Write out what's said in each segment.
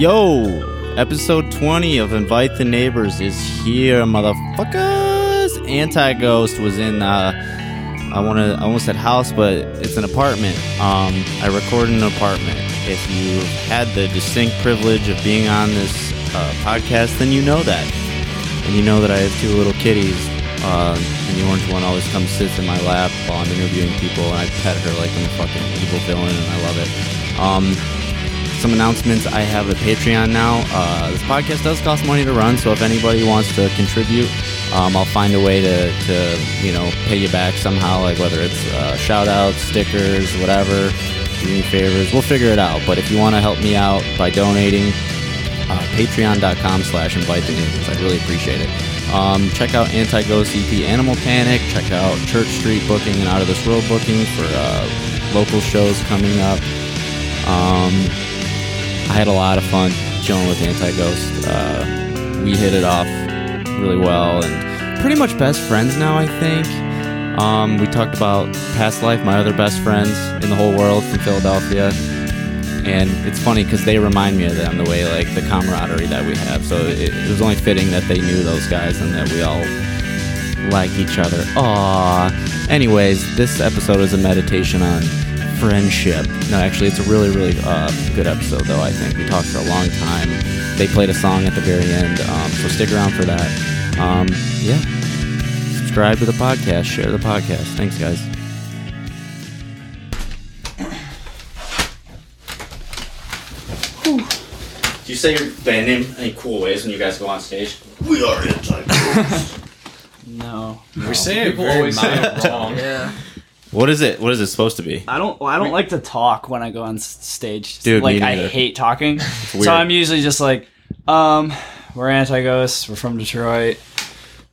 Yo, episode 20 of Invite the Neighbors is here, motherfuckers. Anti Ghost was in, uh, I want to, I almost said house, but it's an apartment. Um, I recorded in an apartment. If you had the distinct privilege of being on this uh, podcast, then you know that. And you know that I have two little kitties. Uh, and the orange one always comes sits in my lap while I'm interviewing people, and I pet her like I'm a fucking evil villain, and I love it. Um, some announcements. I have a Patreon now. Uh, this podcast does cost money to run, so if anybody wants to contribute, um, I'll find a way to, to, you know, pay you back somehow, like whether it's uh, shout outs, stickers, whatever, do me favors. We'll figure it out. But if you want to help me out by donating, uh, patreon.com slash invite the neighbors. I'd really appreciate it. Um, check out Anti-Ghost EP Animal Panic. Check out Church Street Booking and Out of This World Booking for uh, local shows coming up. Um, I had a lot of fun chilling with Anti Ghost. Uh, we hit it off really well and pretty much best friends now, I think. Um, we talked about past life, my other best friends in the whole world from Philadelphia. And it's funny because they remind me of them the way, like, the camaraderie that we have. So it, it was only fitting that they knew those guys and that we all like each other. Aww. Anyways, this episode is a meditation on friendship. No, actually, it's a really, really uh, good episode, though, I think. We talked for a long time. They played a song at the very end, um, so stick around for that. Um, yeah. Subscribe to the podcast, share the podcast. Thanks, guys. Do you say your band name any cool ways when you guys go on stage? We are anti No. We say it People very always say wrong. Yeah. What is it? What is it supposed to be? I don't. Well, I don't like to talk when I go on s- stage. Dude, like me I neither. hate talking. weird. So I'm usually just like, um, we're anti ghosts. We're from Detroit.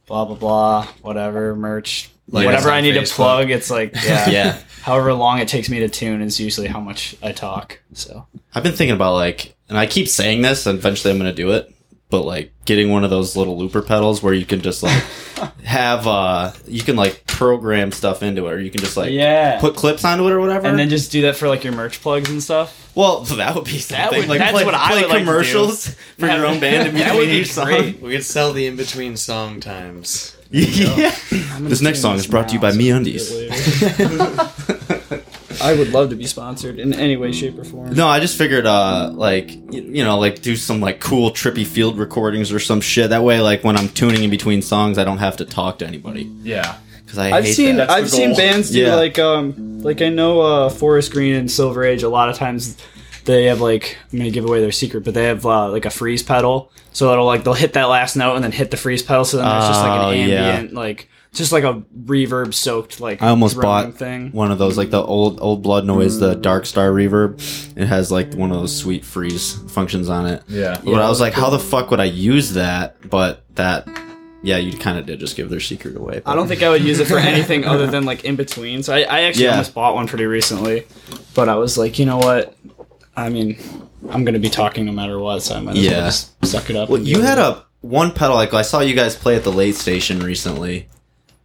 Blah blah blah. Whatever merch. Like Whatever I need to Facebook. plug. It's like yeah. Yeah. However long it takes me to tune is usually how much I talk. So I've been thinking about like, and I keep saying this, and eventually I'm going to do it. But like getting one of those little looper pedals where you can just like have, uh, you can like program stuff into it, or you can just like yeah. put clips onto it or whatever. and then just do that for like your merch plugs and stuff. well, that would be something. would- like that's play, what I play would like to do. commercials for your own band in That would between be each song. great. We could sell the in between song times. yeah. This next song is brought to you by MeUndies. I would love to be sponsored in any way, shape, or form. No, I just figured, uh, like, you know, like do some like cool trippy field recordings or some shit. That way, like when I'm tuning in between songs, I don't have to talk to anybody Yeah. because I I've hate seen that. I've seen bands do Yeah. like um like I know uh Forest Green and Silver Age a lot of times they have like I'm gonna give away their secret but they have uh, like a freeze pedal so it'll like they'll hit that last note and then hit the freeze pedal so then there's just like Oh, an yeah. ambient like just like a reverb soaked like I almost bought thing one of those, like the old old blood noise, the mm. Dark Star reverb. It has like one of those sweet freeze functions on it. Yeah. But I was like, how the fuck would I use that? But that, yeah, you kind of did just give their secret away. I don't think I would use it for anything other than like in between so I, I actually Yeah. almost bought one pretty recently but I was like you know what I mean I'm gonna be talking no matter what so I might as Yeah. well just suck it up Well, you had it. a one pedal. Like I saw you guys play at the late station recently.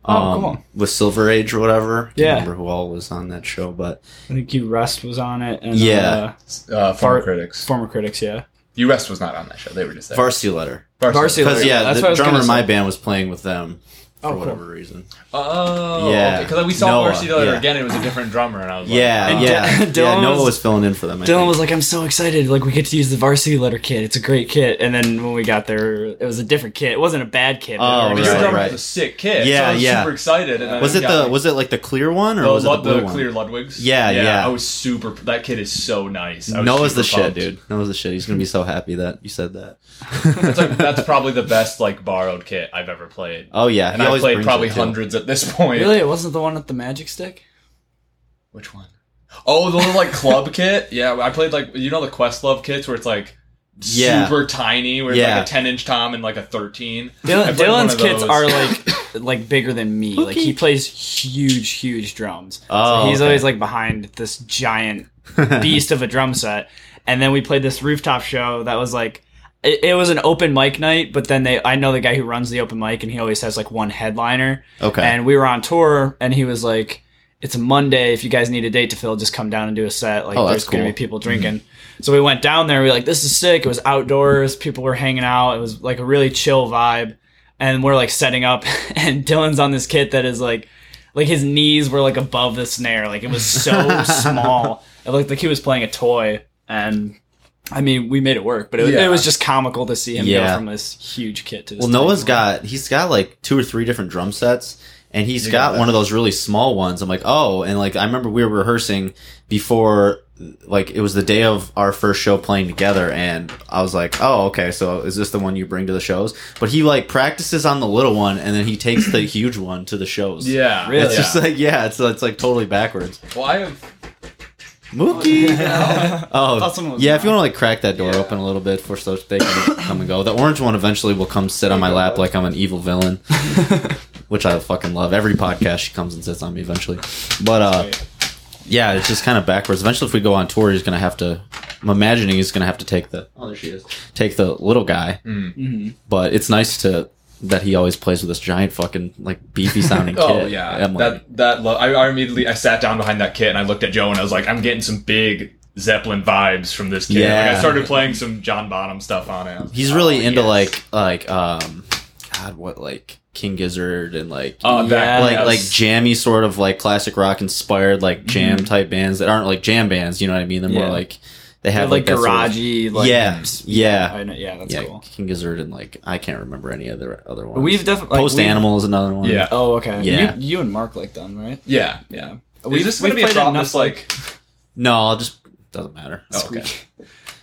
Oh, um, cool. With Silver Age or whatever. Can't Yeah. remember who all was on that show, but I think you Rust was on it, and Yeah. uh, Uh, former Far- critics. former critics, yeah. US was not on that show. They were just there. Varsity Letter. Varsity Because Letter, yeah, that's the drummer in my band was playing with them Oh, for Oh, cool. whatever reason. Oh, Yeah. Because we saw Noah, Varsity Letter yeah. again. It was a different drummer, and I was like, Yeah, And yeah, Dy- yeah. Dylan Noah was- was filling in for them. I Dylan think. was like, "I'm so excited! Like we get to use the Varsity Letter kit. It's a great kit." And then when we got there, it was a different kit. It wasn't a bad kit. but Oh, it was right, drummer right. was a sick kid. Yeah, so I was yeah. super excited. And was it the me- was it like the clear one or the, was it Lud- the blue the one? clear Ludwigs? Yeah, yeah. I was super. That kid is so nice. I was Noah's the super shit, pumped. dude. Noah's the shit. He's gonna be so happy that you said that. That's, like, that's probably the best like borrowed kit I've ever played. oh yeah, and he I've played probably hundreds at this point. really, it wasn't the one with the magic stick. Which one? Oh, the little like club kit. Yeah, I played like you know the Questlove kits where it's like Yeah. super tiny, where it's Yeah. like a ten inch tom and like a thirteen. Dylan, I played one Dylan's kits are like like bigger than me. Like he plays huge, huge drums. Oh, so he's okay. always like behind this giant beast of a drum set. And then we played this rooftop show that was like it, it was an open mic night, but then they I know the guy who runs the open mic and he always has like one headliner. Okay. And we were on tour and he was like it's a Monday. If you guys need a date to fill, just come down and do a set. Like Oh, there's that's gonna be people mm-hmm. drinking. So we went down there. We were like, this is sick. It was outdoors. People were hanging out. It was like a really chill vibe. And we're like setting up, and Dylan's on this kit that is like, like his knees were like above the snare. Like it was so small. It looked like he was playing a toy. And I mean, we made it work, but it, Yeah. it was just comical to see him Yeah. go from this huge kit to this. Well, tiny Noah's one. got he's got like two or three different drum sets, and he's You got got one of those really small ones. I'm like, oh, and like I remember we were rehearsing before, like it was the day of our first show playing together, and I was like, oh, okay, so is this the one you bring to the shows? But he like practices on the little one, and then he takes the huge one to the shows. Yeah, Really? It's Yeah. just like yeah, it's it's like totally backwards. well, I have. Mookie. oh, thought someone was yeah. If you want to like crack that door Yeah. open a little bit for so they can come and go. The orange one eventually will come sit on my lap like I'm an evil villain, which I fucking love. Every podcast she comes and sits on me eventually. But uh, yeah, it's just kind of backwards. Eventually, if we go on tour, he's gonna have to. I'm imagining he's gonna have to take the. Oh, there she is. Take the little guy. Mhm. But it's nice to that he always plays with this giant fucking like beefy sounding kit. Oh yeah, I'm like, that that lo- I, I immediately I sat down behind that kit and I looked at Joe and I was like, I'm getting some big Zeppelin vibes from this kid. Like, Yeah. I started playing some John Bonham stuff on it. He's like, really oh, into yes. like like um God what like King Gizzard and like uh, that, Yeah. like yes. like jammy sort of like classic rock inspired like jam type bands that aren't like jam bands, you know what I mean? They're more like they They're have like, like, that sort of- like yeah, yeah, I know, yeah, that's yeah. cool. King Gizzard and like I can't remember any other other ones. We've definitely Post Animal is another one. Yeah. Oh, okay. Yeah. You, you and Mark like them, right? yeah, yeah. We- Is this we gonna be a played problem? enough, This like, No, I'll just doesn't matter. oh, okay.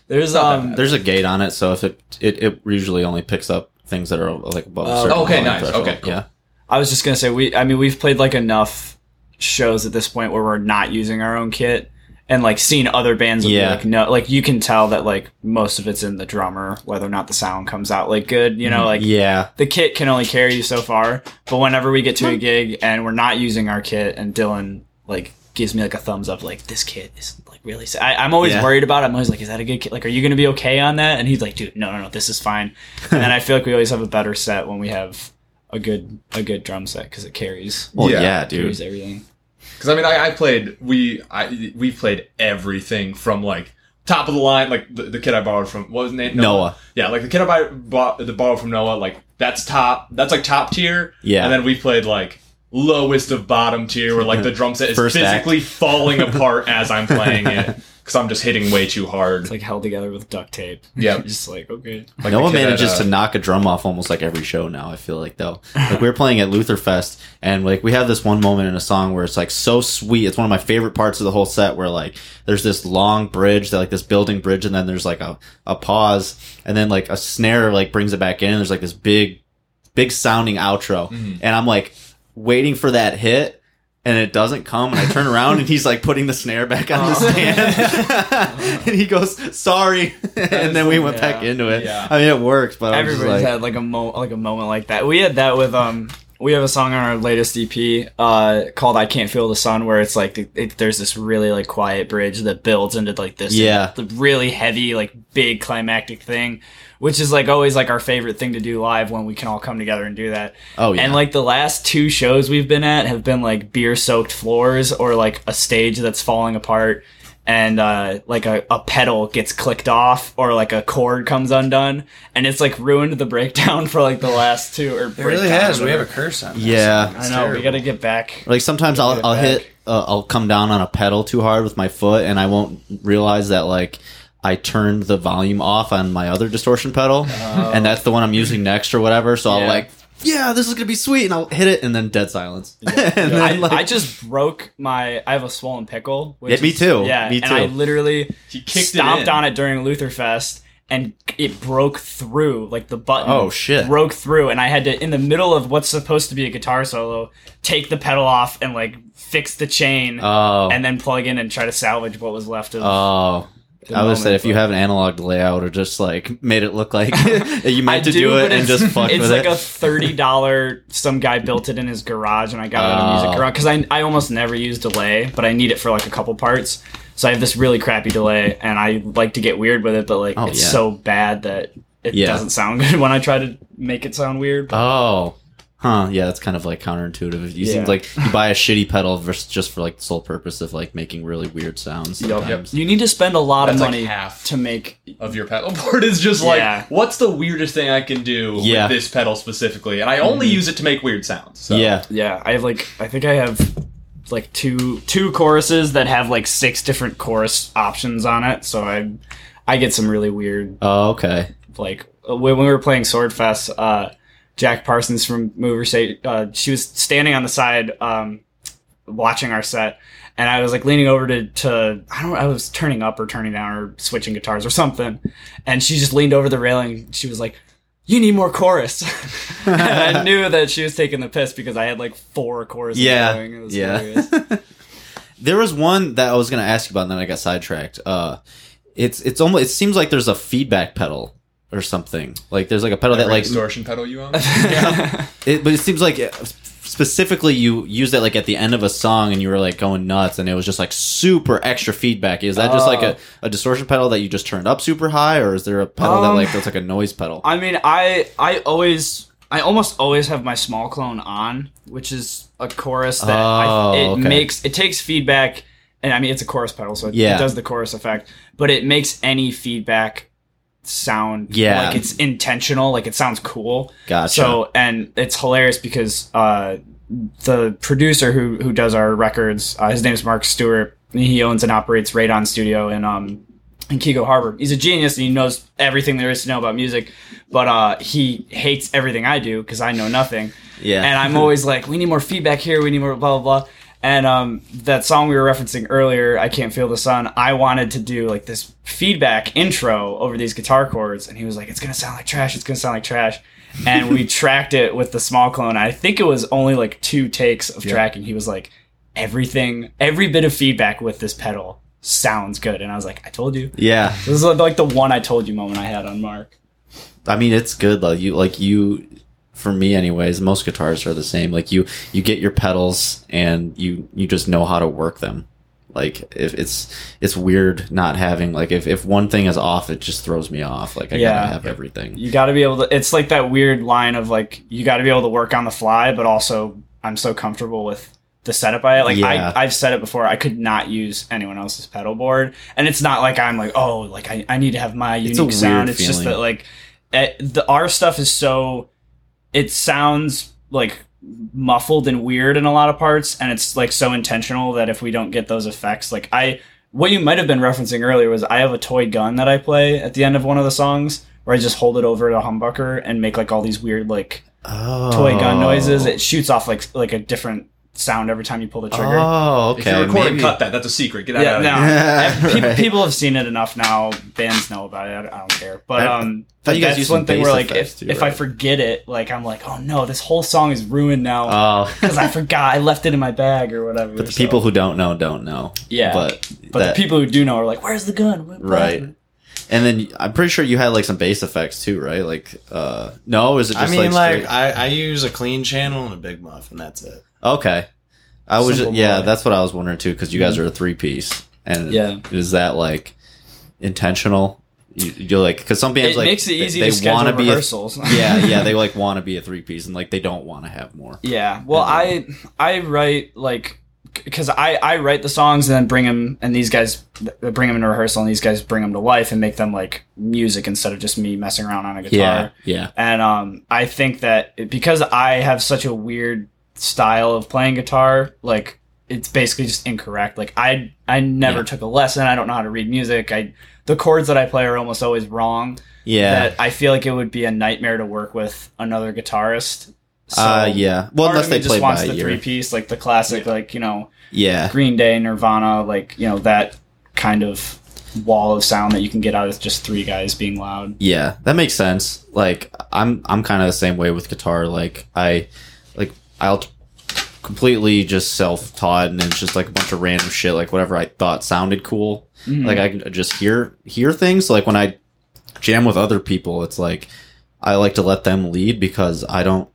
There's um. There's a gate on it, so if it it, it usually only picks up things that are like above a Oh, certain okay, nice. threshold. Okay, cool. Yeah. I was just gonna say we. I mean, we've played like enough shows at this point where we're not using our own kit. And like seeing other bands, will be Yeah. like no, like you can tell that like most of it's in the drummer, whether or not the sound comes out like good. You know, mm, like Yeah. the kit can only carry you so far. But whenever we get to a hmm. gig and we're not using our kit, and Dylan like gives me like a thumbs up, like this kit is like really. Sa-. I, I'm always Yeah. worried about. it. I'm always like, is that a good kit? Like, are you gonna be okay on that? And he's like, dude, no, no, no, this is fine. and then I feel like we always have a better set when we have a good a good drum set because it carries Well, Yeah. yeah, dude. carries everything. Because I mean, I, I played we I we played everything from like top of the line, like the, the kid I borrowed from what was his name Noah. Yeah, like the kid I bought the borrowed from Noah. Like that's top. That's like top tier. Yeah. and then we played like lowest of bottom tier, where like the drum set is First act. physically falling apart as I'm playing it because I'm just hitting way too hard. It's like held together with duct tape. Yeah. Just like okay. Like Noah manages at, uh, to knock a drum off almost like every show now. I feel like though, like we were playing at Lutherfest, and like we have this one moment in a song where it's like so sweet. It's one of my favorite parts of the whole set, where like there's this long bridge, that like this building bridge, and then there's like a a pause, and then like a snare like brings it back in. And there's like this big, big sounding outro, Mhm. and I'm like waiting for that hit. And it doesn't come, and I turn around, and he's like putting the snare back on the stand, and he goes, "Sorry," and then we went yeah, back into it. yeah. I mean, it works, but I was just Everybody's like, had like a mo- like a moment like that. We had that with um. We have a song on our latest EP uh, called "I Can't Feel the Sun," where it's like it, there's this really like quiet bridge that builds into like this Yeah. the really heavy like big climactic thing, which is like always like our favorite thing to do live when we can all come together and do that. oh yeah, And like the last two shows we've been at have been like beer soaked floors or like a stage that's falling apart and uh, like a, a pedal gets clicked off or like a cord comes undone and it's like ruined the breakdown for like the last two or It really has. We have a curse on. this. Yeah. It's I know we got to get back. like sometimes I'll I'll back. hit uh, I'll come down on a pedal too hard with my foot, and I won't realize that like I turned the volume off on my other distortion pedal, and that's the one I'm using next or whatever. So I'll like, yeah, this is gonna be sweet, and I'll hit it, and then dead silence. and then, I, like, I just broke my. I have a swollen pickle. Which Yeah, me is- too. Yeah, Me and I literally He kicked it stomped in. on it during Lutherfest, and it broke through. Like the button. Oh, shit. Broke through, and I had to, in the middle of what's supposed to be a guitar solo, take the pedal off and like fix the chain, oh and then plug in and try to salvage what was left of. oh. I would say if you have an analog delay, I would just like made it look like you meant to do, but it and just fuck it. It's with like it. a thirty dollar. Some guy built it in his garage, and I got it at a music Oh. garage because I I almost never use delay, but I need it for like a couple parts. So I have this really crappy delay, and I like to get weird with it, but like Oh, it's yeah. so bad that it Yeah. doesn't sound good when I try to make it sound weird. oh, Huh? Yeah, that's kind of like counterintuitive. You seem like you buy a shitty pedal vers- just for like the sole purpose of like making really weird sounds. Yep. Sometimes. You need to spend a lot That's of like money half. to make. of your pedal board is just like Yeah. what's the weirdest thing I can do Yeah. with this pedal specifically, and I only use it to make weird sounds. So. Yeah. Yeah, I have like I think I have like two two choruses that have like six different chorus options on it. So I I get some really weird Oh, okay. like uh, when we were playing Swordfest, uh, Jack Parsons from Mover State, uh, she was standing on the side, um, watching our set, and I was like leaning over to, to I don't I was turning up or turning down or switching guitars or something, and she just leaned over the railing. She was like, "You need more chorus." and I knew that she was taking the piss because I had like four choruses Yeah. going. It was Yeah. There was one that I was gonna ask you about, and then I got sidetracked. Uh, it's it's almost it seems like there's a feedback pedal or something. Like there's like a pedal that Every like distortion pedal you own. It, but it seems like uh, specifically you used it like at the end of a song and you were like going nuts and it was just like super extra feedback. Is that just like a, a distortion pedal that you just turned up super high or is there a pedal that Um, like that's like a noise pedal? I mean, I I always I almost always have my small clone on, which is a chorus that Oh, I, it okay. makes it takes feedback, and I mean it's a chorus pedal, so it, Yeah. it does the chorus effect, but it makes any feedback sound Yeah. like it's intentional, like it sounds cool. Gotcha. So and it's hilarious because uh, the producer who who does our records, uh, his name is Mark Stewart. He owns and operates Radon Studio in um in Keego Harbor. He's a genius and he knows everything there is to know about music, but uh, he hates everything I do because I know nothing. Yeah. And I'm always like, we need more feedback here. We need more blah blah blah. And um, that song we were referencing earlier, I can't feel the sun. I wanted to do like this feedback intro over these guitar chords, and he was like, "It's gonna sound like trash. It's gonna sound like trash." And we tracked it with the small clone. I think it was only like two takes of tracking. He was like, "Everything, every bit of feedback with this pedal sounds good." And I was like, "I told you." yeah. This is like the one I told you moment I had on Mark. I mean, it's good though. You like you, for me, anyways. Most guitars are the same. Like you, you get your pedals and you you just know how to work them. Like if it's it's weird not having like if if one thing is off, it just throws me off. Like I Yeah. gotta have everything. You got to be able to. It's like that weird line of like you got to be able to work on the fly, but also I'm so comfortable with the setup I like. Yeah. I I've said it before. I could not use anyone else's pedal board, and it's not like I'm like oh like I, I need to have my unique sound. weird It's just that like eh, the our stuff is so it sounds like muffled and weird in a lot of parts and it's like so intentional that if we don't get those effects like i what you might have been referencing earlier was i have a toy gun that i play at the end of one of the songs where i just hold it over a humbucker and make like all these weird like Oh, toy gun noises. Oh. It shoots off like like a different sound every time you pull the trigger Oh, If okay. you're recording, maybe- cut that. That's a secret. Get that yeah, out. no. of here. And people, Right. people have seen it enough now. Bands know about it. I, I don't care. But I- um, thought you guys that's used one thing bass where like if, too, if I forget it, like I'm like, oh no, this whole song is ruined now Oh, because I forgot I left it in my bag or whatever. But the people who don't know don't know. Yeah. but but that- the people who do know are like, where's the gun? What Right. plasma?" And then I'm pretty sure you had like some bass effects too, right? Like, uh, no, is it I mean, like, like, I, I use a clean channel and a big muff, and that's it. Okay. I was just, yeah, that's what I was wondering too, because you guys are a three piece, and Yeah. is that like intentional? You, you're like, because some bands It like makes it they- easy they to schedule wanna be a- rehearsals. yeah, yeah, they like want to be a three piece, and like they don't want to have more. Yeah. Well, I I write like because I I write the songs and then bring them and these guys bring them into rehearsal and these guys bring them to life and make them like music instead of just me messing around on a guitar. Yeah, yeah, And um, I think that because I have such a weird style of playing guitar, like it's basically just incorrect. Like I I never Yeah. took a lesson. I don't know how to read music. I the chords that I play are almost always wrong. yeah. That I feel like it would be a nightmare to work with another guitarist. So uh, yeah. Well, unless they just play wants the three piece, like the classic, like you know Yeah, Green Day, Nirvana, like you know that kind of wall of sound that you can get out of just three guys being loud. Yeah, that makes sense. Like I'm I'm kind of the same way with guitar. Like I I'll completely just self-taught and it's just like a bunch of random shit like whatever I thought sounded cool. Mhm. Like I can just hear hear things like when I jam with other people it's like I like to let them lead because I don't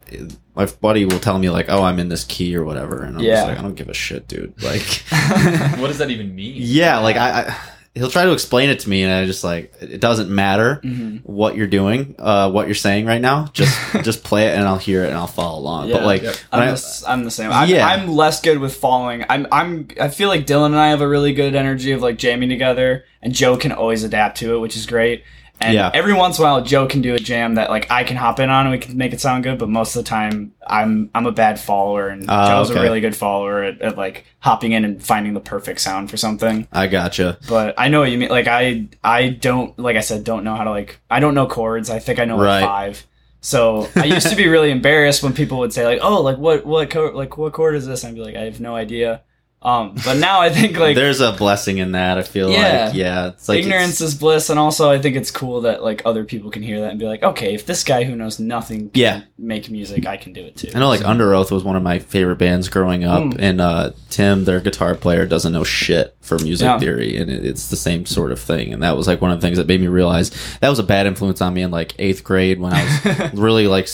my buddy will tell me like oh I'm in this key or whatever and I'm Yeah. just like I don't give a shit dude. Like What does that even mean? yeah, like I, I he'll try to explain it to me, and I just like it doesn't matter Mm-hmm. what you're doing, uh, what you're saying right now. Just just play it, and I'll hear it, and I'll follow along. But like, Yep. I'm, I- the, s- I'm the same. I'm, Yeah. I'm less good with following. I'm I'm I feel like Dylan and I have a really good energy of like jamming together, and Joe can always adapt to it, which is great. And Yeah. every once in a while, Joe can do a jam that like I can hop in on and we can make it sound good. But most of the time, I'm I'm a bad follower, and Ah, Joe's okay. a really good follower at, at like hopping in and finding the perfect sound for something. I gotcha. But I know what you mean. Like I I don't like I said don't know how to like I don't know chords. I think I know like five. So I used to be really embarrassed when people would say like, "Oh, like what what chord like what chord is this?" And I'd be like, "I have no idea." Um, but now I think like There's a blessing in that. I feel Yeah. like yeah, it's like ignorance it's- is bliss, and also I think it's cool that like other people can hear that and be like, "Okay, if this guy who knows nothing can Yeah. make music, I can do it too." I know, like Under Oath was one of my favorite bands growing up, Mm. and uh, Tim, their guitar player, doesn't know shit for music Yeah. theory, and it, it's the same sort of thing. And that was like one of the things that made me realize that was a bad influence on me in like eighth grade when I was really like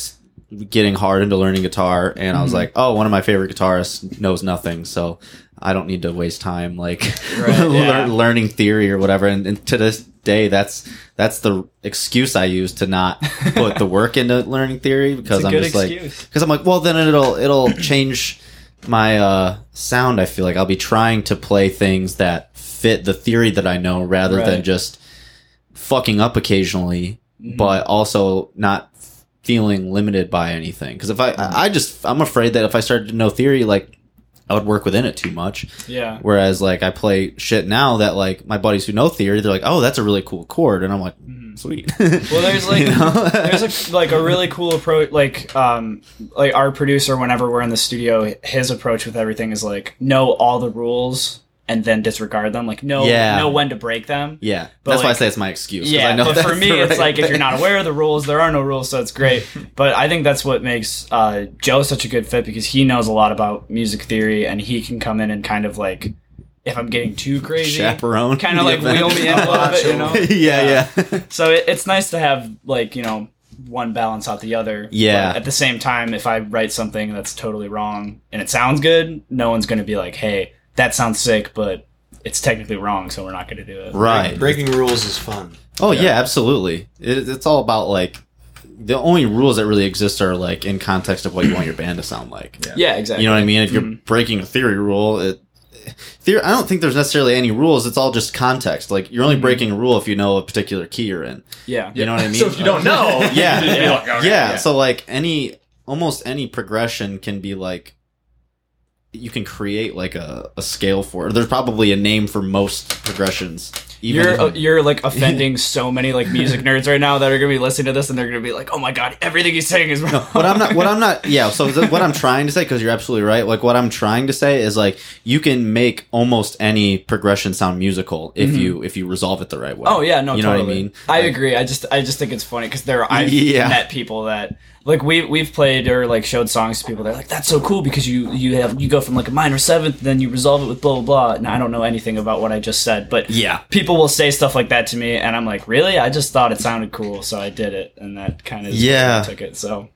getting hard into learning guitar, and I was Mm-hmm. like, oh, one of my favorite guitarists knows nothing, so I don't need to waste time like Right, yeah. learning theory or whatever. And, and to this day, that's that's the excuse I use to not put the work into learning theory because I'm just like because I'm like, well, then it'll it'll change my uh, sound. I feel like I'll be trying to play things that fit the theory that I know, rather than just fucking up occasionally, Mhm. but also not feeling limited by anything. Because if I I just I'm afraid that if I started to know theory, like I would work within it too much. yeah. Whereas like I play shit now that like my buddies who know theory, they're like, oh, that's a really cool chord, and I'm like, sweet. Well, there's like You know? there's a like a really cool approach. Like um like our producer, whenever we're in the studio, his approach with everything is like know all the rules and then disregard them. Like know Yeah. know when to break them. yeah, But, that's why I say it's my excuse. Yeah, I know but for me, the it's right like if you're not aware of the rules, there are no rules, so it's great. but I think that's what makes uh, Joe such a good fit because he knows a lot about music theory and he can come in and kind of like, if I'm getting too crazy, chaperone, kind of like wheel me in a little bit, you know? yeah, yeah. So it, it's nice to have like you know one balance out the other. Yeah. But at the same time, if I write something that's totally wrong and it sounds good, no one's going to be like, "Hey, that sounds sick," but it's technically wrong, so we're not going to do it. right. Breaking rules is fun. Oh yeah, absolutely. It, it's all about like the only rules that really exist are like in context of what you want your band to sound like. Yeah, exactly. You know what I mean? If you're Mhm. breaking a theory rule, it theory. I don't think there's necessarily any rules. It's all just context. Like you're only Mm-hmm. breaking a rule if you know a particular key you're in. Yeah. You know what I mean? So if you don't know, Yeah. you just be like, okay, yeah, So like any almost any progression can be like you can create like a, a scale for it. There's probably a name for most progressions. Even You're uh, you're like offending so many like music nerds right now that are gonna be listening to this and they're gonna be like, oh my god, everything he's saying is wrong. what I'm not, what I'm not, yeah. So th- what I'm trying to say, because you're absolutely right. Like what I'm trying to say is like you can make almost any progression sound musical if you if you resolve it the right way. Mm-hmm. Oh yeah, no, you know totally. what I mean. I Like, agree. I just I just think it's funny because there I've Yeah. met people that like we we've played or like showed songs to people. They're like, that's so cool because you you have you go from like a minor seventh, then you resolve it with blah blah blah. And I don't know anything about what I just said, but Yeah. people will say stuff like that to me, and I'm like, really? I just thought it sounded cool, so I did it, and that kind of Yeah. took it. So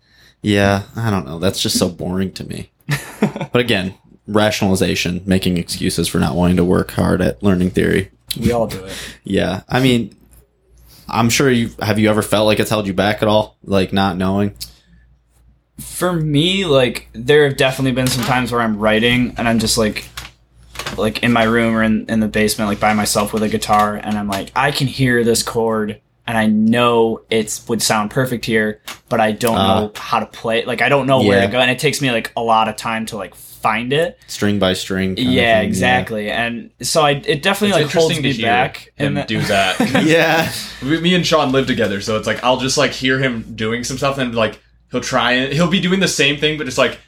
Yeah, I don't know. That's just so boring to me. but again, rationalization, making excuses for not wanting to work hard at learning theory. we all do it. Yeah, I mean, I'm sure you have you ever felt like it's held you back at all, like not knowing. For me like there have definitely been some times where i'm writing and i'm just like like in my room or in, in the basement like by myself with a guitar and i'm like i can hear this chord and i know it would sound perfect here but i don't Ah. know how to play it like i don't know where to go and it takes me like a lot of time to like find it String by string. kind yeah thing, exactly and so i it definitely It's like holds me back and do that. Yeah. Me and Sean live together, so it's like I'll just like hear him doing some stuff, and like he'll try and he'll be doing the same thing, but just like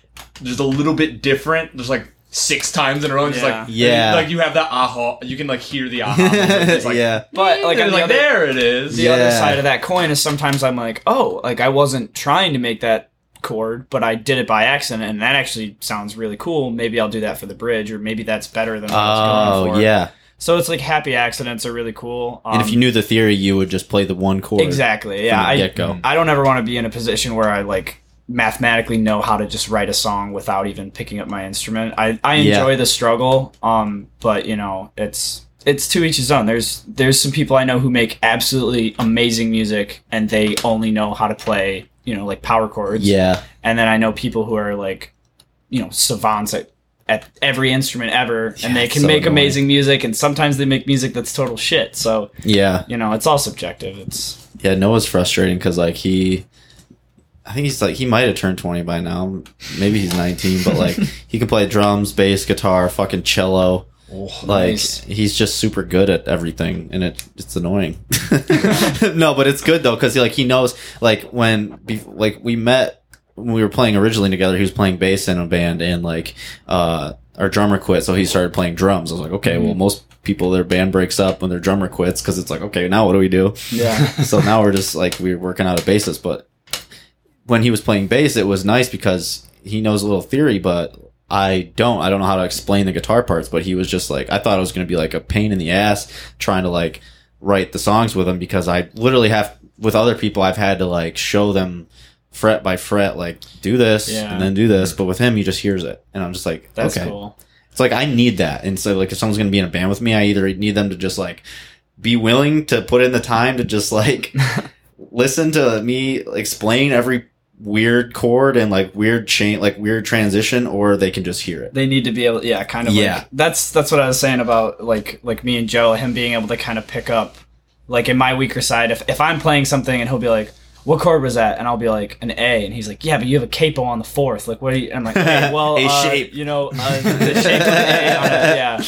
just a little bit different. Just like six times in a row, and just like Yeah. like you have that aha. You can like hear the aha. moment. Like, yeah. but like, like, on the like other- there it is. the other side of that coin is sometimes I'm like, oh, like I wasn't trying to make that chord, but I did it by accident, and that actually sounds really cool. Maybe I'll do that for the bridge, or maybe that's better than what I was Oh going for. yeah. So it's like happy accidents are really cool. And if Um, you knew the theory, you would just play the one chord. exactly, yeah, the I get-go. I don't ever want to be in a position where I like mathematically know how to just write a song without even picking up my instrument. I I Yeah. enjoy the struggle, um, but you know it's it's to each his own. There's there's some people I know who make absolutely amazing music and they only know how to play, you know, like power chords. Yeah. And then I know people who are like, you know, savants at, at every instrument ever Yeah, and they can so make annoying. amazing music and sometimes they make music that's total shit. So, Yeah. you know, it's all subjective. It's Yeah, Noah's frustrating because like he, I think he's like he might have turned twenty by now. Maybe he's nineteen, but like he can play drums, bass, guitar, fucking cello. Oh, like Nice. he's just super good at everything, and it it's annoying. no, but it's good though because he like he knows like when like we met when we were playing originally together. He was playing bass in a band, and like uh our drummer quit, so he started playing drums. I was like, okay, well most people their band breaks up when their drummer quits because it's like okay now what do we do? yeah. so now we're just like we're working out a basis but when he was playing bass it was nice because he knows a little theory but i don't i don't know how to explain the guitar parts but he was just like i thought it was going to be like a pain in the ass trying to like write the songs with him because i literally have with other people i've had to like show them fret by fret like do this Yeah. and then do this but with him he just hears it and i'm just like That's okay cool. it's like I need that. And so like if someone's gonna be in a band with me, I either need them to just like be willing to put in the time to just like listen to me explain every weird chord and like weird chain like weird transition or they can just hear it. They need to be able, yeah, kind of. Yeah. like, that's that's what I was saying about like like me and Joe, him being able to kind of pick up, like in my weaker side, if if I'm playing something and he'll be like, "What chord was that?" and I'll be like, "An A," and he's like, "Yeah, but you have a capo on the fourth. Like, what? Are you? And I'm like, "Hey, well, A uh, shape. you know, uh, the shape of the A on it, yeah."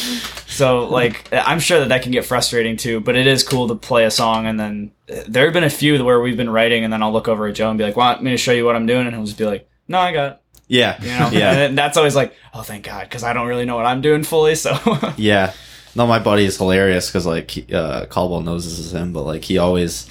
So like, I'm sure that that can get frustrating too, but it is cool to play a song and then uh, there have been a few where we've been writing and then I'll look over at Joe and be like, "Want me to show you what I'm doing?" and he'll just be like, "No, I got." It. Yeah. You know, yeah. and that's always like, oh, thank God, because I don't really know what I'm doing fully. So, Yeah. No, my buddy is hilarious because like uh, Caldwell knows this is him, but like he always,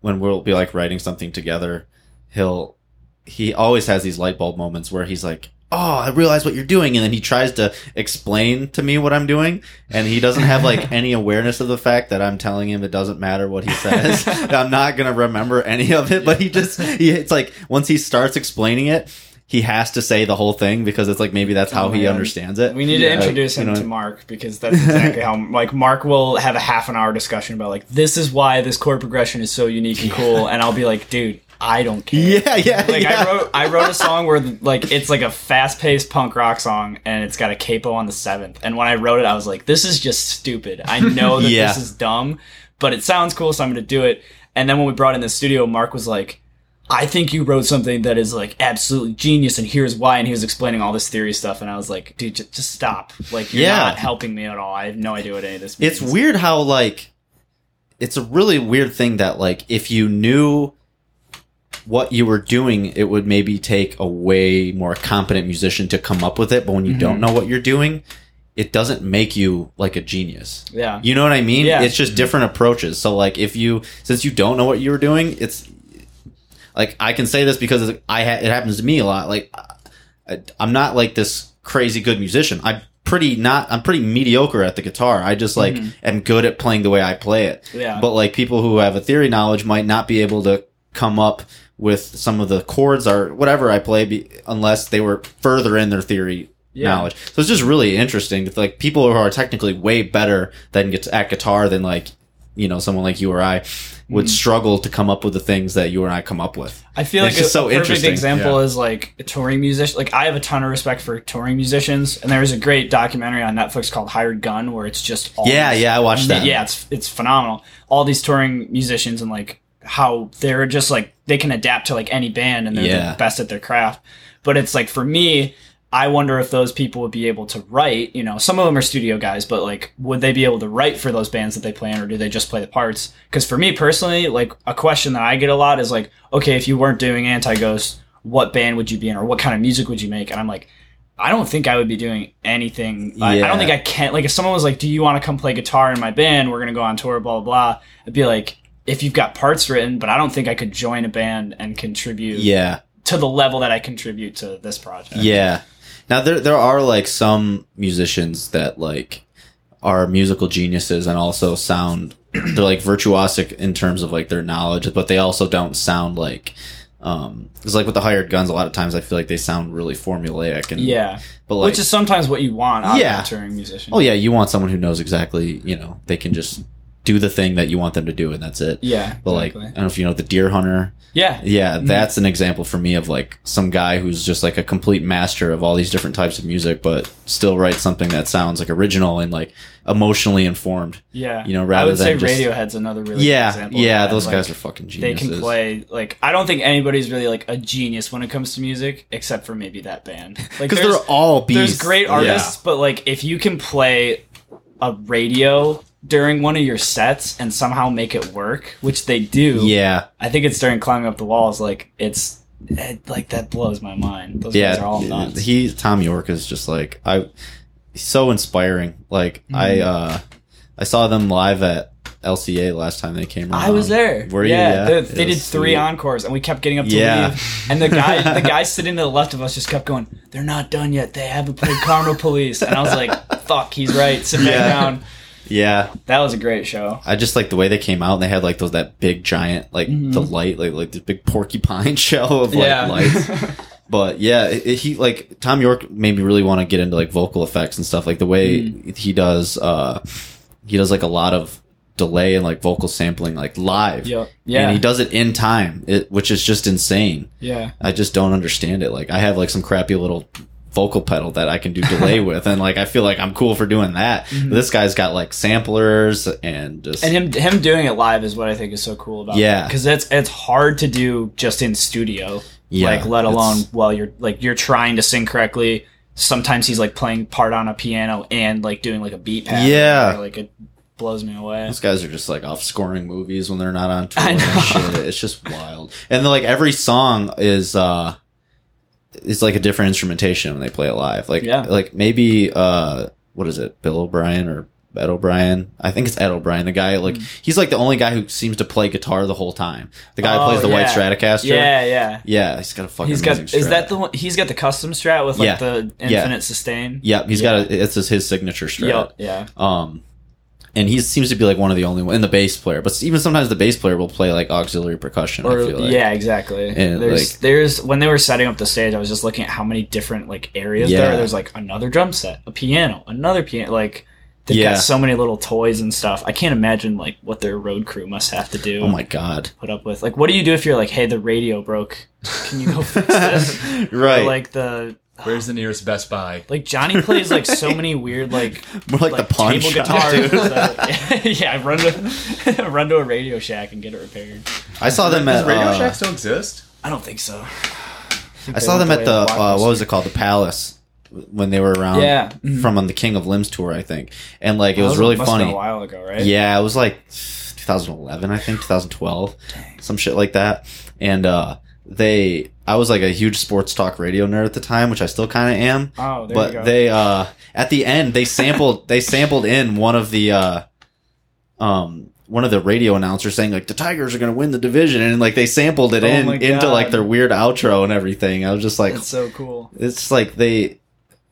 when we'll be like writing something together, he'll he always has these light bulb moments where he's like, "Oh, I realize what you're doing," and then he tries to explain to me what I'm doing, and he doesn't have like any awareness of the fact that I'm telling him it doesn't matter what he says. I'm not gonna remember any of it, but he just he, it's like once he starts explaining it. He has to say the whole thing because it's like maybe that's how Oh, he man. understands it. we need Yeah. to introduce You him know, to Mark because that's exactly how, like, Mark will have a half an hour discussion about, like, this is why this chord progression is so unique and cool. And I'll be like, dude, I don't care. Yeah, yeah. Like yeah. I wrote, I wrote a song where like it's like a fast-paced punk rock song, and it's got a capo on the seventh. And when I wrote it, I was like, "This is just stupid. I know that Yeah. this is dumb, but it sounds cool, so I'm going to do it." And then when we brought in the studio, Mark was like, "I think you wrote something that is like absolutely genius, and here's why." And he was explaining all this theory stuff, and I was like, "Dude, just, just stop! Like you're Yeah. not helping me at all. I have no idea what any of this means." it's weird how like it's a really weird thing that like if you knew what you were doing it would maybe take a way more competent musician to come up with it but when you Mm-hmm. don't know what you're doing it doesn't make you like a genius Yeah. you know what i mean Yeah. it's just different approaches so like if you since you don't know what you were doing it's like i can say this because i ha- it happens to me a lot like I, i'm not like this crazy good musician i'm pretty not i'm pretty mediocre at the guitar i just like am good at playing the way i play it Mm-hmm. Yeah. but like people who have a theory knowledge might not be able to come up with some of the chords or whatever i play be, unless they were further in their theory Yeah. knowledge so it's just really interesting It's like people who are technically way better than get at guitar than like you know someone like you or i would mm. struggle to come up with the things that you and i come up with I feel It's like it's a, so perfect interesting. example Yeah. is like a touring musician. Like I have a ton of respect for touring musicians, and there's a great documentary on Netflix called Hired Gun where it's just all Yeah, these- yeah, I watched that. Yeah, it's it's phenomenal. All these touring musicians and like how they're just like they can adapt to like any band and they're Yeah. the best at their craft. But it's like for me, I wonder if those people would be able to write. You know, some of them are studio guys, but like, would they be able to write for those bands that they play in, or do they just play the parts? Because for me personally, like a question that I get a lot is like, okay, if you weren't doing Anti Ghost, what band would you be in, or what kind of music would you make? And I'm like, I don't think I would be doing anything. I, I don't think I can. Like, if someone was like, "Do you want to come play guitar in my band? We're gonna go on tour." Blah blah blah. I'd be like, if you've got parts written, but I don't think I could join a band and contribute yeah to the level that I contribute to this project. Yeah. Now there there are like some musicians that like are musical geniuses and also sound they're like virtuosic in terms of like their knowledge, but they also don't sound like Um, because like with the hired guns, a lot of times I feel like they sound really formulaic and Yeah, but like which is sometimes what you want out Yeah. of a touring musician. oh yeah, you want someone who knows exactly you know they can just do the thing that you want them to do and that's it. yeah, But like I don't know if you know the Deerhunter. Yeah, Yeah, mm-hmm. that's an example for me of like some guy who's just like a complete master of all these different types of music, but still writes something that sounds like original and like emotionally informed. yeah. You know, I rather would say than just- Radiohead's another really good yeah, example. yeah, those Like, guys are fucking They can play like I don't think anybody's really like a genius when it comes to music, except for maybe that band. Like because they're all beasts. there's great artists, but like if you can play a radio during one of your sets and somehow make it work, which they do. Yeah, I think it's during climbing up the walls. Like it's it, like that blows my mind. Those yeah. guys are all nuts. He Thom Yorke is just like I, so inspiring. Like I, Mm-hmm. uh I saw them live at LCA last time they came. Around. I was there. Were you? Yeah, Yeah. they, did three sweet. encores, and we kept getting up to Yeah. leave. And the guy, the guy sitting to the left of us, just kept going. They're not done yet. They haven't played Karma Police, and I was like, "Fuck, he's right." Sit back Yeah. down. Yeah, That was a great show. I just like the way they came out and they had like those that big giant like the light like like this big porcupine show of like Yeah. lights. But yeah, it, it- he like Thom Yorke made me really want to get into like vocal effects and stuff like the way he does. uh He does like a lot of delay and like vocal sampling like live. Yep. Yeah. and he does it in time, it, which is just insane. Yeah. I just don't understand it. Like I have like some crappy little vocal pedal that I can do delay with, and like I feel like I'm cool for doing that. This guy's got like samplers and just And him him doing it live is what I think is so cool about Yeah. because it's it's hard to do just in studio. Yeah, like let alone while you're like you're trying to sing correctly. Sometimes he's like playing part on a piano and like doing like a beat pattern. Yeah. or, like it blows me away. Those guys are just like off scoring movies when they're not on tour I and know. shit. It's just wild. And then, like every song is uh is like a different instrumentation when they play it live. Like Yeah. like maybe uh what is it, Bill O'Brien or Ed O'Brien? I think it's Ed O'Brien. The guy like he's like the only guy who seems to play guitar the whole time. The guy who Oh, plays the white. Stratocaster. Yeah, yeah. Yeah, he's got a fucking He's got amazing is that the one he's got the custom strat with like Yeah. the Yeah. infinite sustain? Yep, he's Yeah. got a, it's his signature strat. Yep, yeah. Um, and he seems to be like one of the only one, and the bass player. But even sometimes the bass player will play like auxiliary percussion. Or I feel like. yeah, exactly. And, there's like- there's when they were setting up the stage, I was just looking at how many different like areas Yeah. there. are. There's like another drum set, a piano, another piano. Like they've Yeah. got so many little toys and stuff. I can't imagine like what their road crew must have to do. Oh my god! Put up with like what do you do if you're like, hey, the radio broke? Can you go fix this? right, Or, like the Where's the nearest Best Buy? like Johnny plays like so many weird like more like, the punch. table guitars. that- yeah, run to run to a Radio Shack and get it repaired. I saw them Does at. Radio uh, Shack still exist? I don't think so. I saw them at the uh, what was it called, the Palace, when they were around. Yeah. from on the King of Limbs tour, I think, and like it was That really must have been funny. a while ago, right? Yeah, it was like 2011, I think, 2012, some shit like that. And uh they, I was like a huge sports talk radio nerd at the time, which I still kind of am. Oh, there but you go. they, uh at the end, they sampled, they sampled in one of the, uh um. One of the radio announcers saying like the Tigers are going to win the division, and like they sampled it Oh in into like their weird outro and everything. I was just like, That's so cool. it's like they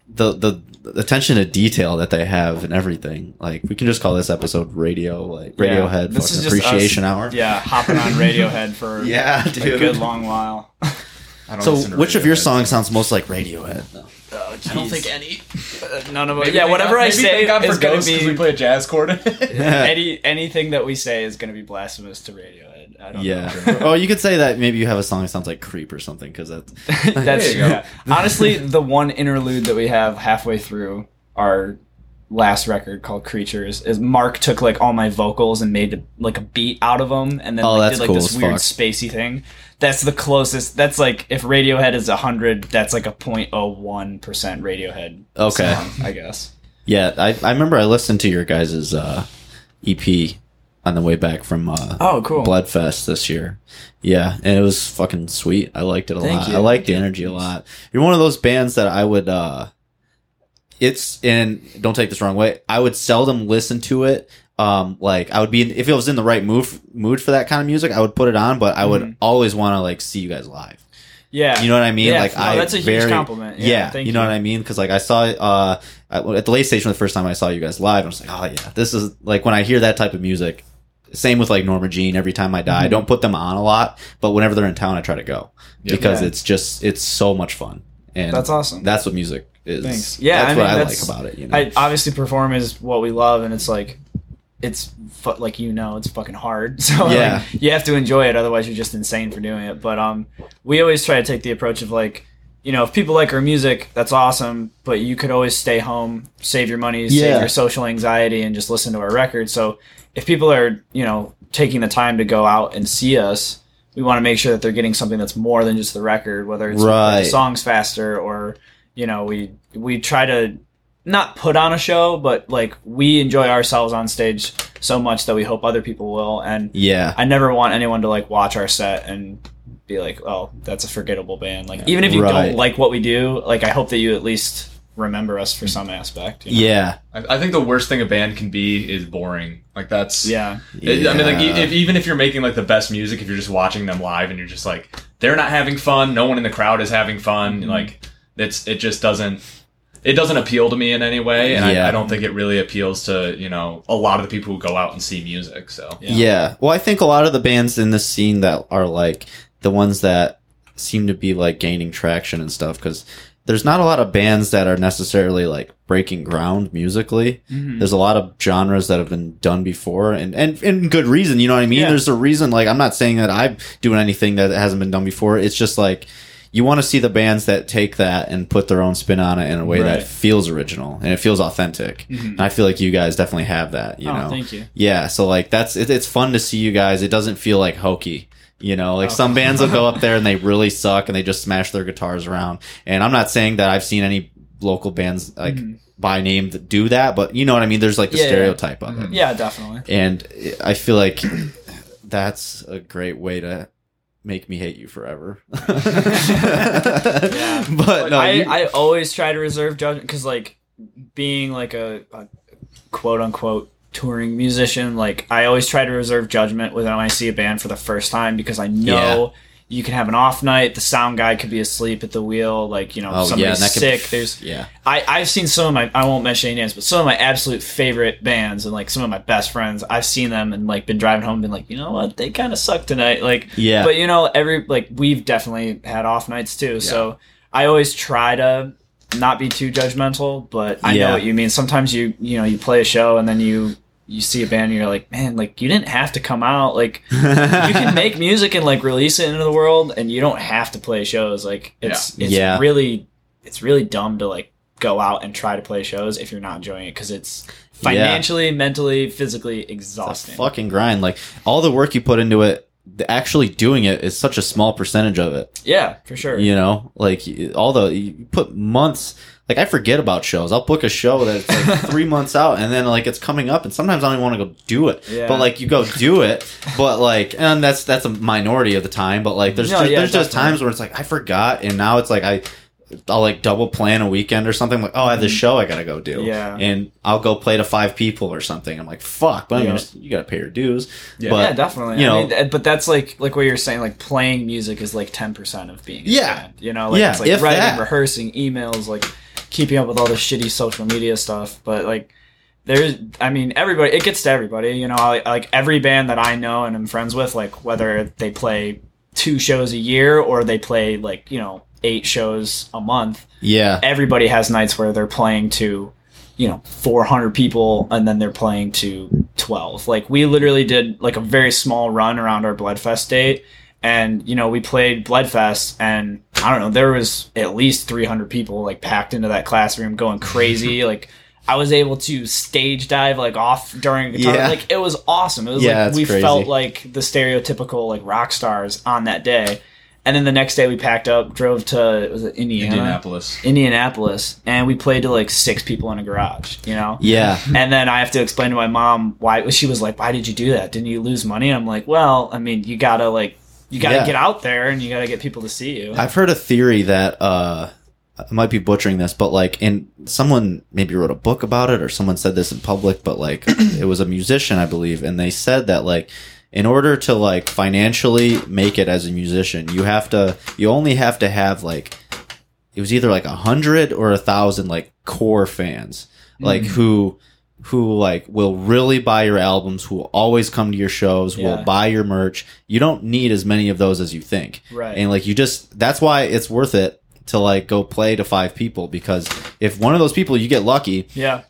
the the attention to detail that they have and everything. Like we can just call this episode radio like Yeah. Radiohead is appreciation us- hour. Yeah, hopping on Radiohead for Yeah, a good long while. I don't So which of your songs sounds most like Radiohead? Oh, I don't think any. Uh, none of it. Maybe Yeah, whatever God- I maybe say thank is for going Ghost to 'cause be we play a jazz chord. in any anything that we say is going to be blasphemous to Radiohead. I don't Yeah. know. oh, you could say that maybe you have a song that sounds like Creep or something because that's That's There yeah. honestly the one interlude that we have halfway through our last record called Creatures is Mark took like all my vocals and made like a beat out of them and then Oh, like, that's did like cool this weird fuck. spacey thing. That's the closest. That's like if Radiohead is hundred, that's like a 0.01 percent Radiohead. Okay. song, I guess. yeah. I I remember I listened to your guys's uh, EP on the way back from uh, Oh, cool. Bloodfest this year. Yeah, and it was fucking sweet. I liked it a Thank lot. you. I liked the energy a lot. You're one of those bands that I would uh it's and don't take this wrong way. I would seldom listen to it. Um like I would be if it was in the right mood mood for that kind of music, I would put it on, but I would Mhm. always want to like see you guys live. Yeah, You know what I mean? Yeah, like no, I that's a huge very, compliment. Yeah, Yeah, thank you know you. what I mean? Because like I saw uh at, the late station the first time I saw you guys live, I was like, oh yeah, this is like when I hear that type of music, same with like Norma Jean. Every time I die, I don't put them on a lot, but whenever they're in town, I try to go Yeah. because it's just it's so much fun. And That's awesome. That's what music is. Thanks. Yeah, that's I what I that's- like about it. You know, I obviously perform is what we love, and it's like, it's fu- like you know, it's fucking hard. So Yeah. like, you have to enjoy it, otherwise you're just insane for doing it. But um, we always try to take the approach of like, you know, if people like our music, that's awesome. But you could always stay home, save your money, Yeah. save your social anxiety, and just listen to our record. So if people are, you know, taking the time to go out and see us. We want to make sure that they're getting something that's more than just the record, whether it's Right. the songs faster or you know we we try to not put on a show but like we enjoy ourselves on stage so much that we hope other people will and yeah, i never want anyone to like watch our set and be like oh that's a forgettable band like even if you Right. don't like what we do like i hope that you at least remember us for some aspect you know? yeah, I, I think the worst thing a band can be is boring. Like that's yeah It- I mean, like, if, even if you're making like the best music, if you're just watching them live and you're just like, they're not having fun, no one in the crowd is having fun. Mm-hmm. Like, it's it just doesn't it doesn't appeal to me in any way, and Yeah. I, I don't think it really appeals to you know a lot of the people who go out and see music. So Yeah. Yeah. Well, I think a lot of the bands in this scene that are like the ones that seem to be like gaining traction and stuff because there's not a lot of bands that are necessarily like breaking ground musically. Mhm. There's a lot of genres that have been done before and, and, and good reason. You know what I mean? Yeah. There's a reason. Like, I'm not saying that I'm doing anything that hasn't been done before. It's just like, you want to see the bands that take that and put their own spin on it in a way Right. that feels original and it feels authentic. Mhm. And I feel like you guys definitely have that, you oh know? thank you Yeah, so like that's it, it's fun to see you guys. It doesn't feel like hokey. You know, like Oh. some bands will go up there and they really suck and they just smash their guitars around. And I'm not saying that I've seen any local bands like Mhm. by name that do that, but you know what I mean. There's like the Yeah, yeah. stereotype of it, yeah definitely and I feel like that's a great way to make me hate you forever. Yeah. But no, I, you- I always try to reserve judgment because like being like a, a quote unquote touring musician like i always try to reserve judgment when i see a band for the first time because i know you can have an off night the sound guy could be asleep at the wheel like you know oh somebody's could, sick there's yeah, I, I've seen some of my I won't mention any names, but some of my absolute favorite bands and like some of my best friends, I've seen them and like been driving home and been like, you know what, they kinda suck tonight. Like yeah, but you know, every like we've definitely had off nights too. So I always try to not be too judgmental, but I Yeah. know what you mean. Sometimes you you know you play a show and then you you see a band and you're like, man, like you didn't have to come out. Like you can make music and like release it into the world, and you don't have to play shows. Like it's it's Yeah. really it's really dumb to like go out and try to play shows if you're not enjoying it because it's financially, mentally, physically It's exhausting. a fucking grind. Like all the work you put into it, the actually doing it is such a small percentage of it. yeah, for sure. You know, like all the you put months. Like I forget about shows. I'll book a show that's like three months out, and then like it's coming up, and sometimes I don't even want to go do it. Yeah. But like you go do it, but like, and that's that's a minority of the time. But like, there's No, just, yeah, there's just times where it's like I forgot, and now it's like I. I'll like double plan a weekend or something. Like, oh, I have this show I gotta go do. Mm-hmm. Yeah. And I'll go play to five people or something. I'm like, fuck, but I mean, Yeah. just- you gotta pay your dues. Yeah. But, yeah, definitely. you I know- mean, but that's like like what you're saying. Like playing music is like ten percent of being. Yeah. band, you know, like Yeah, it's like writing, that. rehearsing, emails, like keeping up with all the shitty social media stuff. But like, there's, I mean, everybody. It gets to everybody. You know, I, like every band that I know and am friends with, like whether they play two shows a year or they play like you know eight shows a month Yeah. everybody has nights where they're playing to you know 400 people and then they're playing to 12 like we literally did like a very small run around our bloodfest date and you know we played bloodfest and i don't know there was at least 300 people like packed into that classroom going crazy like i was able to stage dive like off during guitar Yeah. like it was awesome it was Yeah, like we crazy. felt like the stereotypical like rock stars on that day and then the next day we packed up drove to was it indiana Indianapolis. Indianapolis, and we played to like six people in a garage, you know. Yeah. And then I have to explain to my mom why she was like, "Why did you do that? Didn't you lose money?" I'm like, "Well, I mean, you gotta like, you gotta Yeah. get out there and you gotta get people to see you." I've heard a theory that uh I might be butchering this, but like in someone maybe wrote a book about it or someone said this in public, but like it was a musician, I believe, and they said that like in order to like financially make it as a musician, you have to you only have to have like it was either like a hundred or a thousand like core fans, like mm. who who like will really buy your albums, who will always come to your shows, Yeah. will buy your merch. You don't need as many of those as you think. Right. And like you just that's why it's worth it to like go play to five people because if one of those people you get lucky Yeah.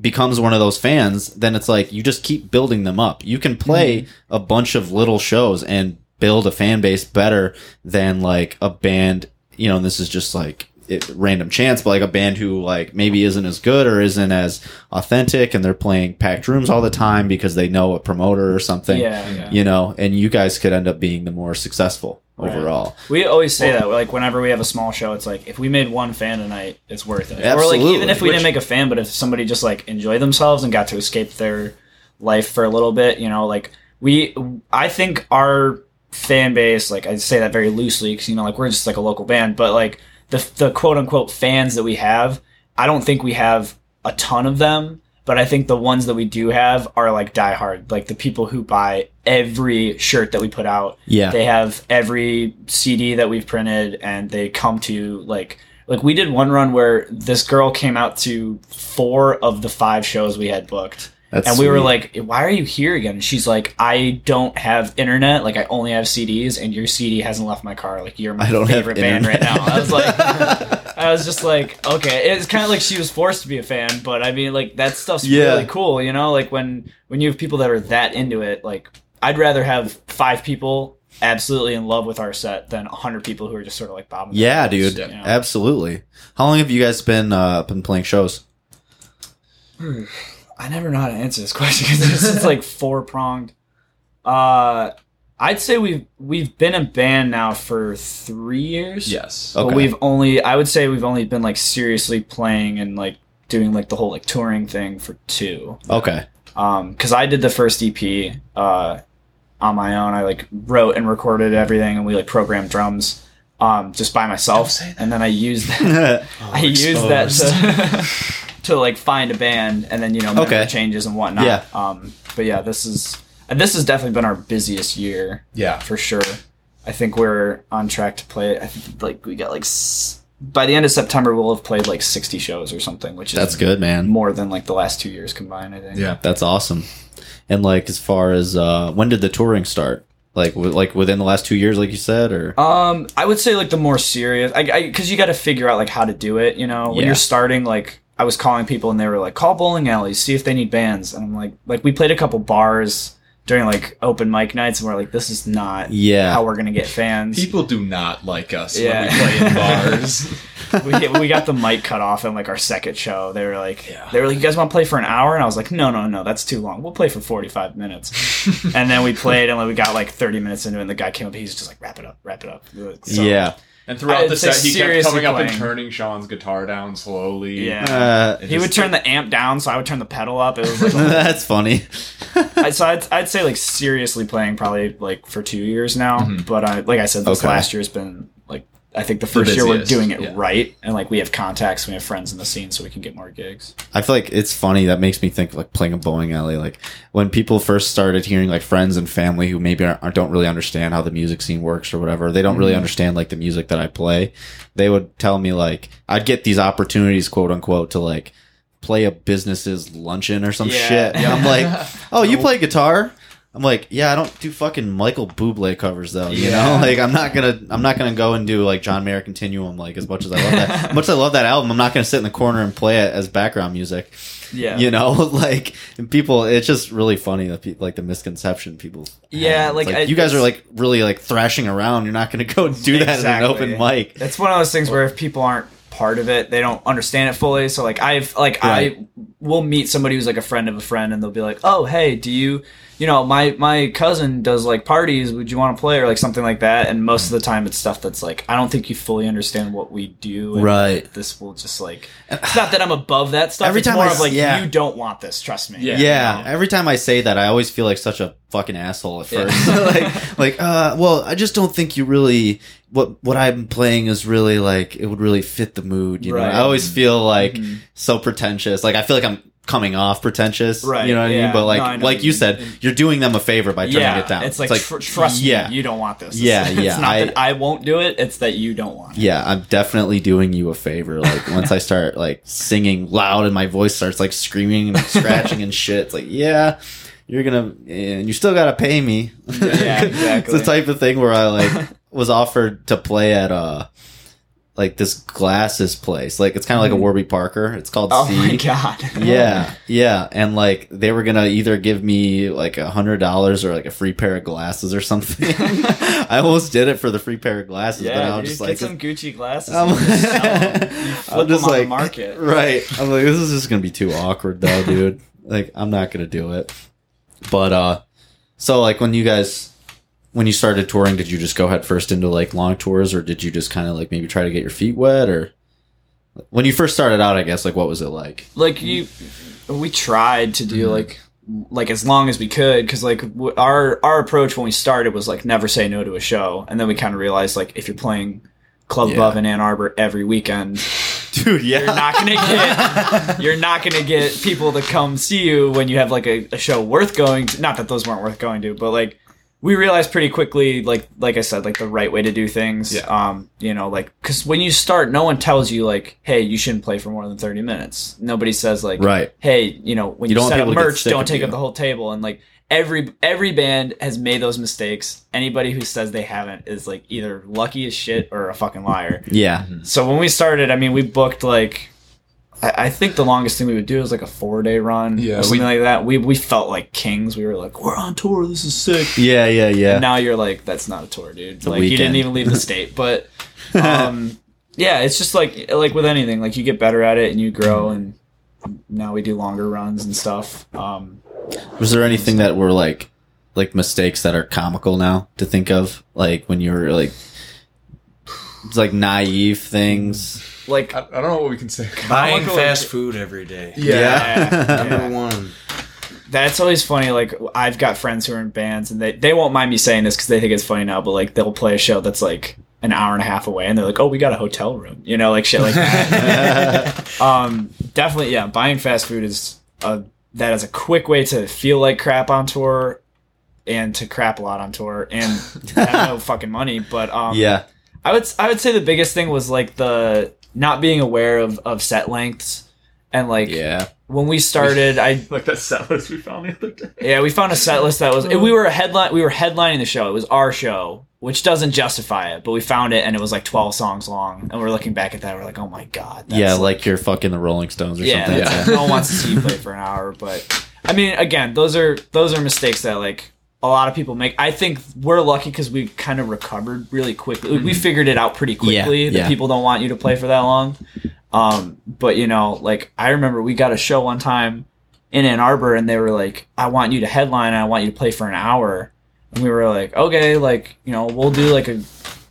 Becomes one of those fans, then it's like you just keep building them up. You can play mm-hmm. a bunch of little shows and build a fan base better than like a band, you know, and this is just like it, random chance, but like a band who like maybe isn't as good or isn't as authentic and they're playing packed rooms all the time because they know a promoter or something, Yeah, yeah. you know, and you guys could end up being the more successful Right. overall. We always say that, like whenever we have a small show, it's like if we made one fan tonight, it's worth it. Or Absolutely. like even if we Which- didn't make a fan, but if somebody just like enjoyed themselves and got to escape their life for a little bit, you know, like we, I think our fan base, like I say that very loosely because you know, like we're just like a local band, but like the the quote unquote fans that we have, I don't think we have a ton of them. But I think the ones that we do have are like diehard, like the people who buy every shirt that we put out Yeah. they have every CD that we've printed, and they come to like like we did one run where this girl came out to four of the five shows we had booked. That's and we were like, "Why are you here again?" And she's like, "I don't have internet. Like, I only have CDs, and your CD hasn't left my car. Like, you're my I don't have favorite band right now." I was like, I was just like, okay. It's kind of like she was forced to be a fan, but I mean, like that stuff's Yeah. really cool, you know. Like when when you have people that are that into it, like I'd rather have five people absolutely in love with our set than a hundred people who are just sort of like bobbing. Yeah, dude. you know? Absolutely. How long have you guys been uh been playing shows? I never know how to answer this question because it's like four pronged. Uh, I'd say we've we've been a band now for three years. Yes. Okay. But we've only I would say we've only been like seriously playing and like doing like the whole like touring thing for two. Okay. Um, because I did the first EP uh on my own. I like wrote and recorded everything, and we like programmed drums um just by myself, say that. and then I used that. I used that to to like find a band, and then you know make Okay. the changes and whatnot. Yeah. Um, but yeah, this is and this has definitely been our busiest year Yeah. for sure. I think we're on track to play. I think like we got like s- by the end of September we'll have played like sixty shows or something, which is That's good, man. more than like the last two years combined. I think. Yeah. That's awesome. And like as far as uh when did the touring start? Like w- like within the last 2 years like you said or Um, I would say like the more serious, I because you got to figure out like how to do it. You know, when Yeah. you're starting, like I was calling people and they were like, call bowling alleys, see if they need bands, and I'm like, like we played a couple bars during like open mic nights, and we're like, this is not Yeah. how we're gonna get fans. People do not like us Yeah. when we play in bars. we, we got the mic cut off in like our second show. They were like, Yeah. they were like, you guys want to play for an hour? And I was like, no, no, no, that's too long. We'll play for 45 minutes. and then we played and like, we got like 30 minutes into it and the guy came up, he's just like, wrap it up, wrap it up. So, yeah. And throughout the set, he kept seriously coming up and turning Sean's guitar down slowly. Yeah. Uh, He just- would turn the amp down, so I would turn the pedal up. It was like, that's funny. I, so I'd, I'd say like seriously playing probably like for two years now. But I, like I said, this Okay. last year's been like I think the first year we're doing it yeah. right, and like we have contacts, we have friends in the scene, so we can get more gigs. I feel like it's funny. That makes me think like playing a bowling alley. Like when people first started hearing like friends and family who maybe aren't, don't really understand how the music scene works or whatever. They don't really Mm-hmm. understand like the music that I play. They would tell me like I'd get these opportunities, quote unquote, to like play a business's luncheon or some Yeah. shit. And I'm like, oh, you play guitar? I'm like, yeah, I don't do fucking Michael Bublé covers though. You Yeah. know, like I'm not gonna, I'm not gonna go and do like John Mayer Continuum. Like as much as I love that, much as I love that album, I'm not gonna sit in the corner and play it as background music. Yeah, You know, like and people, it's just really funny that people like the misconception people. Yeah, have. It's like, I- you guys are like really like thrashing around. You're not gonna go do that Exactly. at an open mic. That's one of those things where if people aren't part of it, they don't understand it fully. So like I've like Right. I will meet somebody who's like a friend of a friend, and they'll be like, "Oh, hey, do you?" You know, my my cousin does like parties. Would you want to play or like something like that? And most of the time, it's stuff that's like I don't think you fully understand what we do. And Right. This will just like it's not that I'm above that stuff. Every it's time more I of like yeah. you don't want this. Trust me. Yeah. Yeah, every time I say that, I always feel like such a fucking asshole at Yeah. first. like, like, uh, well, I just don't think you really what what I'm playing is really like it would really fit the mood. You know, I always feel like Mhm. so pretentious. Like I feel like I'm coming off pretentious. Right, You know what I mean? But like No, like you you said, you're doing them a favor by turning yeah, it down. it's like, tr- trust yeah. me, you don't want this. It's- Yeah, it's, not I- that I won't do it; it's that you don't want it. Yeah, I'm definitely doing you a favor. Like once I start like singing loud and my voice starts like screaming and scratching and shit, it's like, yeah, you're gonna and you still gotta pay me. Yeah, exactly. it's the type of thing where I like was offered to play at uh like this glasses place. Like it's kind of like a Mhm. Warby Parker. It's called Oh C. my god. yeah, yeah, and like they were gonna either give me like a hundred dollars or like a free pair of glasses or something. I almost did it for the free pair of glasses, but I was just get like, some Gucci glasses. I'm, just sell 'em. You flip I'm just them on the like, market. right? I'm like, this is just gonna be too awkward, though, dude. like, I'm not gonna do it. But uh, so like when you guys, when you started touring, did you just go head first into like long tours, or did you just kind of like maybe try to get your feet wet, or when you first started out, I guess like what was it like? like you we tried to Mm-hmm. do like like as long as we could because like w- our our approach when we started was like never say no to a show and then we kind of realized like if you're playing club Yeah. above in ann arbor every weekend Dude, yeah, you're not gonna get you're not gonna get people to come see you when you have like a, a show worth going to. Not that those weren't worth going to but like we realized pretty quickly like like i said like the right way to do things. Yeah. um you know like because when you start no one tells you like hey you shouldn't play for more than 30 minutes. Nobody says like right. hey you know when You you, set up people to get merch don't take up the whole table. And like every every band has made those mistakes anybody who says they haven't is like either lucky as shit or a fucking liar Yeah, so when we started, I mean, we booked like, I, I think the longest thing we would do was like a four day run Yeah, or something we- like that. We we felt like kings. We were like, we're on tour. This is sick. yeah, yeah, yeah. And now you're like, that's not a tour, dude. a like you didn't even leave the state. But um, yeah, it's just like like with anything, like you get better at it and you grow. And now we do longer runs and stuff. Um, Was there anything that were like like mistakes that are comical now to think of? Like when you were like it's like naive things. like I, I don't know what we can say. Buying Comical- fast food every day. yeah, Number yeah. one. That's always funny. Like I've got friends who are in bands, and they they won't mind me saying this because they think it's funny now. But like they'll play a show that's like an hour and a half away, and they're like, "Oh, we got a hotel room," you know, like shit like that. um, definitely, yeah. Buying fast food is a that is a quick way to feel like crap on tour, and to crap a lot on tour, and have no fucking money. But um, yeah. I would I would say the biggest thing was like the not being aware of of set lengths, and like Yeah. When we started, I Like that set list we found the other day. yeah, we found a set list that was. We were a headline. We were headlining the show. It was our show, which doesn't justify it, but we found it, and it was like twelve songs long. And we're looking back at that, we're like, oh my god. that's yeah, like, you're fucking the Rolling Stones or something. yeah, something. that's- no one wants to see you play for an hour. But I mean, again, those are those are mistakes that like a lot of people make. I think we're lucky because we kind of recovered really quickly. We figured it out pretty quickly Mm-hmm. Yeah, that yeah. people don't want you to play for that long. Um, but you know, like I remember we got a show one time in Ann Arbor, and they were like, "I want you to headline, and I want you to play for an hour." And we were like, "Okay, like you know, we'll do like a,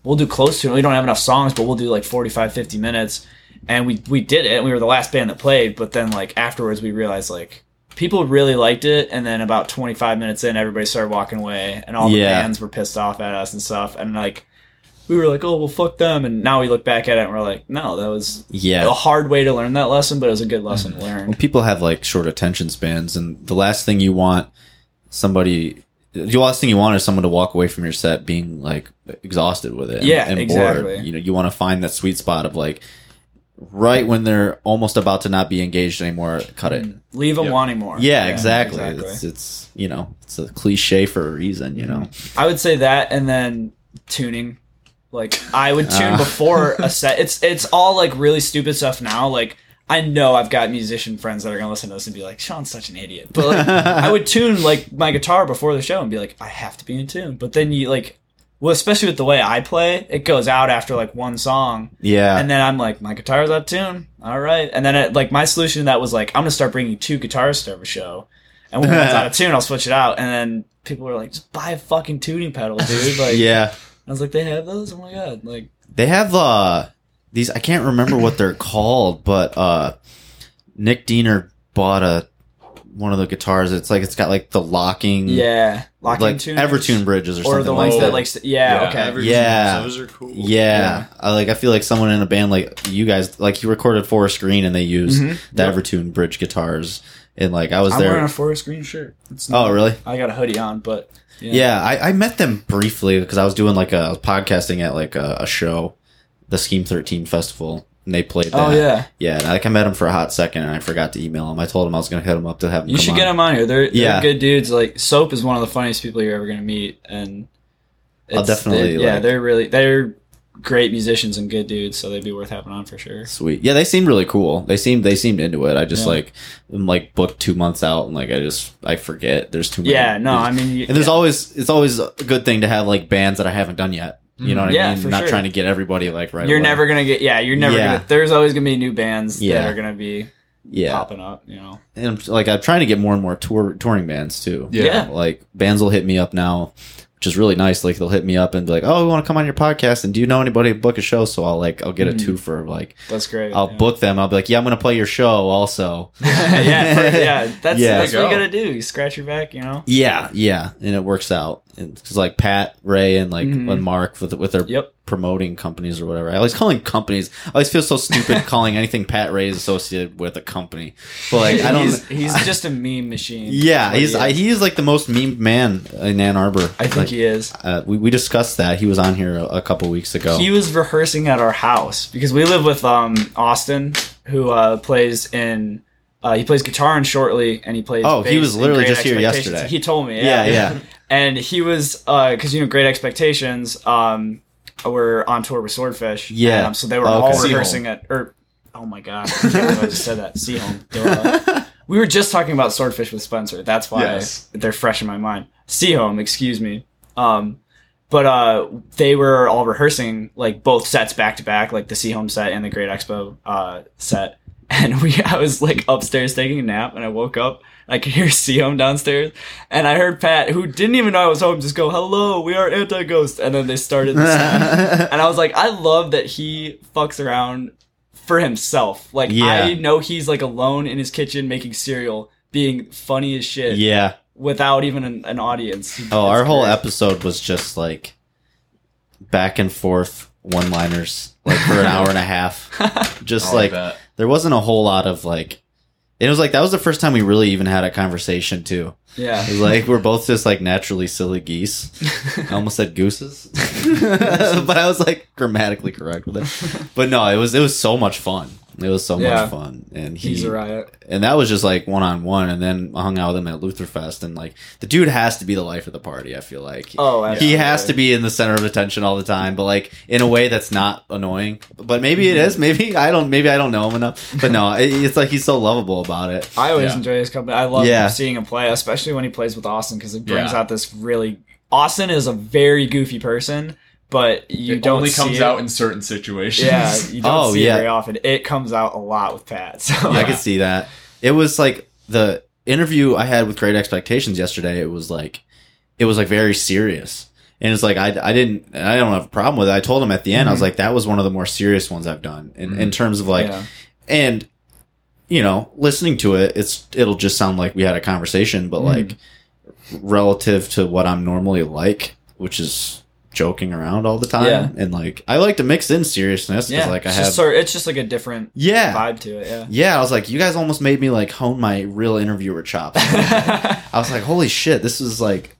we'll do close to it. We don't have enough songs, but we'll do like 45, 50 minutes." And we we did it. and We were the last band that played, but then like afterwards, we realized like people really liked it, and then about twenty five minutes in, everybody started walking away, and all the Yeah. bands were pissed off at us and stuff, and like. We were like, oh well, fuck them, and now we look back at it and we're like, no, that was Yeah. a hard way to learn that lesson, but it was a good mm. lesson to learn. Well, people have like short attention spans, and the last thing you want somebody, the last thing you want is someone to walk away from your set being like exhausted with it. and- Yeah, and exactly. Bored. You know, you want to find that sweet spot of like right when they're almost about to not be engaged anymore, cut it. Mm. Leave them Yeah. wanting more. Yeah, exactly. exactly. It's it's you know it's a cliche for a reason. You know. I would say that, and then tuning. Like I would tune Ah. before a set. It's it's all like really stupid stuff now. Like I know I've got musician friends that are gonna listen to this and be like, Sean's such an idiot. But like, I would tune like my guitar before the show and be like, I have to be in tune. But then you like, well, especially with the way I play, it goes out after like one song, Yeah. and then I'm like, my guitar's out of tune. All right, and then it, like my solution to that was like, I'm gonna start bringing two guitars to every show, and when one's out of tune, I'll switch it out. And then people were like, just buy a fucking tuning pedal, dude. Like, yeah. I was like, they have those? Oh my god! Like, They have uh these I can't remember what they're called, but uh Nick Diener bought a one of the guitars. It's like it's got like the locking, Yeah, locking like tuners. Evertune bridges or, or something the like ones that. that like yeah, Yeah, okay Evertunes, Yeah. Those are cool. yeah, I, like I feel like someone in a band like you guys, like you recorded Forest Green and they used Mhm. the Yep. Evertune bridge guitars, and like I was I'm there. wearing a forest green shirt. It's oh, really? I got a hoodie on, but yeah, Yeah, I, I met them briefly because I was doing like a podcasting at like a, a show, the Scheme Thirteen Festival, and they played oh, that. Oh yeah, yeah. And like I met them for a hot second, and I forgot to email them. I told them I was going to hit them up to have them. you should on. get them on here. They're, they're Yeah. good dudes. Like Soap is one of the funniest people you're ever gonna meet, and I'll it's- definitely, they're- yeah, like- they're really they're great musicians and good dudes, so they'd be worth having on for sure. Sweet. Yeah, they seemed really cool. They seemed they seemed into it. I just Yeah. like am like booked two months out, and like I just I forget. There's too many. Yeah, no, I mean, you, and there's yeah. always it's always a good thing to have like bands that I haven't done yet. You know what Yeah, I mean? for Not sure. trying to get everybody like right. you're away. never gonna get yeah, you're never Yeah. gonna. There's always gonna be new bands Yeah. that are gonna be yeah. popping up. You know, and I'm, like I'm trying to get more and more tour touring bands too. Yeah. Yeah. Like bands will hit me up now, which is really nice. Like they'll hit me up and be like, "Oh, we want to come on your podcast, and do you know anybody to book a show?" So I'll like I'll get a Mhm. two for like that's great. I'll yeah. book them. I'll be like, "Yeah, I'm gonna play your show also." yeah, for- yeah. That's Yeah. that's what you you gotta do. You scratch your back, you know. Yeah, yeah, and it works out. Because like Pat, Ray, and like Mhm. and Mark with with their Yep. Promoting companies or whatever. I always call them companies. I always feel so stupid calling anything Pat Ray is associated with a company. But like I don't. He's, he's just a meme machine. yeah, he's he I, is. he is like the most meme man in Ann Arbor. I think Like, he is. uh, we we discussed that. He was on here a, a couple weeks ago. He was rehearsing at our house because we live with um Austin, who uh, plays in. Uh, he plays guitar in Shortly, and he plays. Oh, he was literally just here yesterday. He told me. yeah, Yeah, yeah. And he was because you know Great Expectations. Um, were on tour with Swordfish. Yeah. um, so they were Oh, all okay. rehearsing at. Or oh my god, I I just said that. See home. We were just talking about Swordfish with Spencer. That's why Yes. they're fresh in my mind. See home, excuse me. Um, but uh, they were all rehearsing like both sets back to back, like the See Home set and the Great Expo uh, set. And we, I was like upstairs taking a nap, and I woke up. I could hear See Home downstairs, and I heard Pat, who didn't even know I was home, just go, "Hello, we are Anti Ghost," and then they started the and I was like, I love that he fucks around for himself. Like Yeah. I know he's like alone in his kitchen making cereal, being funny as shit yeah. without even an, an audience. Oh, our It's whole episode was just like back and forth one liners, like for an hour and a half. Just oh, like that. there wasn't a whole lot of like. It was like that was the first time we really even had a conversation too. Yeah. Like we're both just like naturally silly geese. I almost said gooses, but I was like grammatically correct with it. But no, it was it was so much fun. It was so Yeah. much fun, and he He's a riot. and that was just like one on one. And then I hung out with him at Lutherfest, and like the dude has to be the life of the party. I feel like Oh, he has to be in the center of attention all the time, but like in a way that's not annoying. But maybe it is. Maybe I don't. Maybe I don't know him enough. But no, it, it's like he's so lovable about it. I always Yeah. enjoy his company. I love Yeah. seeing him play, especially when he plays with Austin because it brings Yeah. out this really. Austin is a very goofy person, but you it don't only see comes it. out in certain situations. Yeah, you don't Oh, see yeah. it very often. It comes out a lot with Pat. So I Yeah. could see that. It was like the interview I had with Great Expectations yesterday. It was like it was like very serious. And it's like I, I didn't I don't have a problem with it. I told him at the end I was Mhm. like that was one of the more serious ones I've done in, in terms of like yeah. and you know listening to it it's it'll just sound like we had a conversation but Mhm. like relative to what I'm normally like which is joking around all the time Yeah. and like I like to mix in seriousness because yeah. like I it's have just sort it's just like a different yeah vibe to it. Yeah. yeah, I was like, you guys almost made me like hone my real interviewer chops. I was like, holy shit, this is like,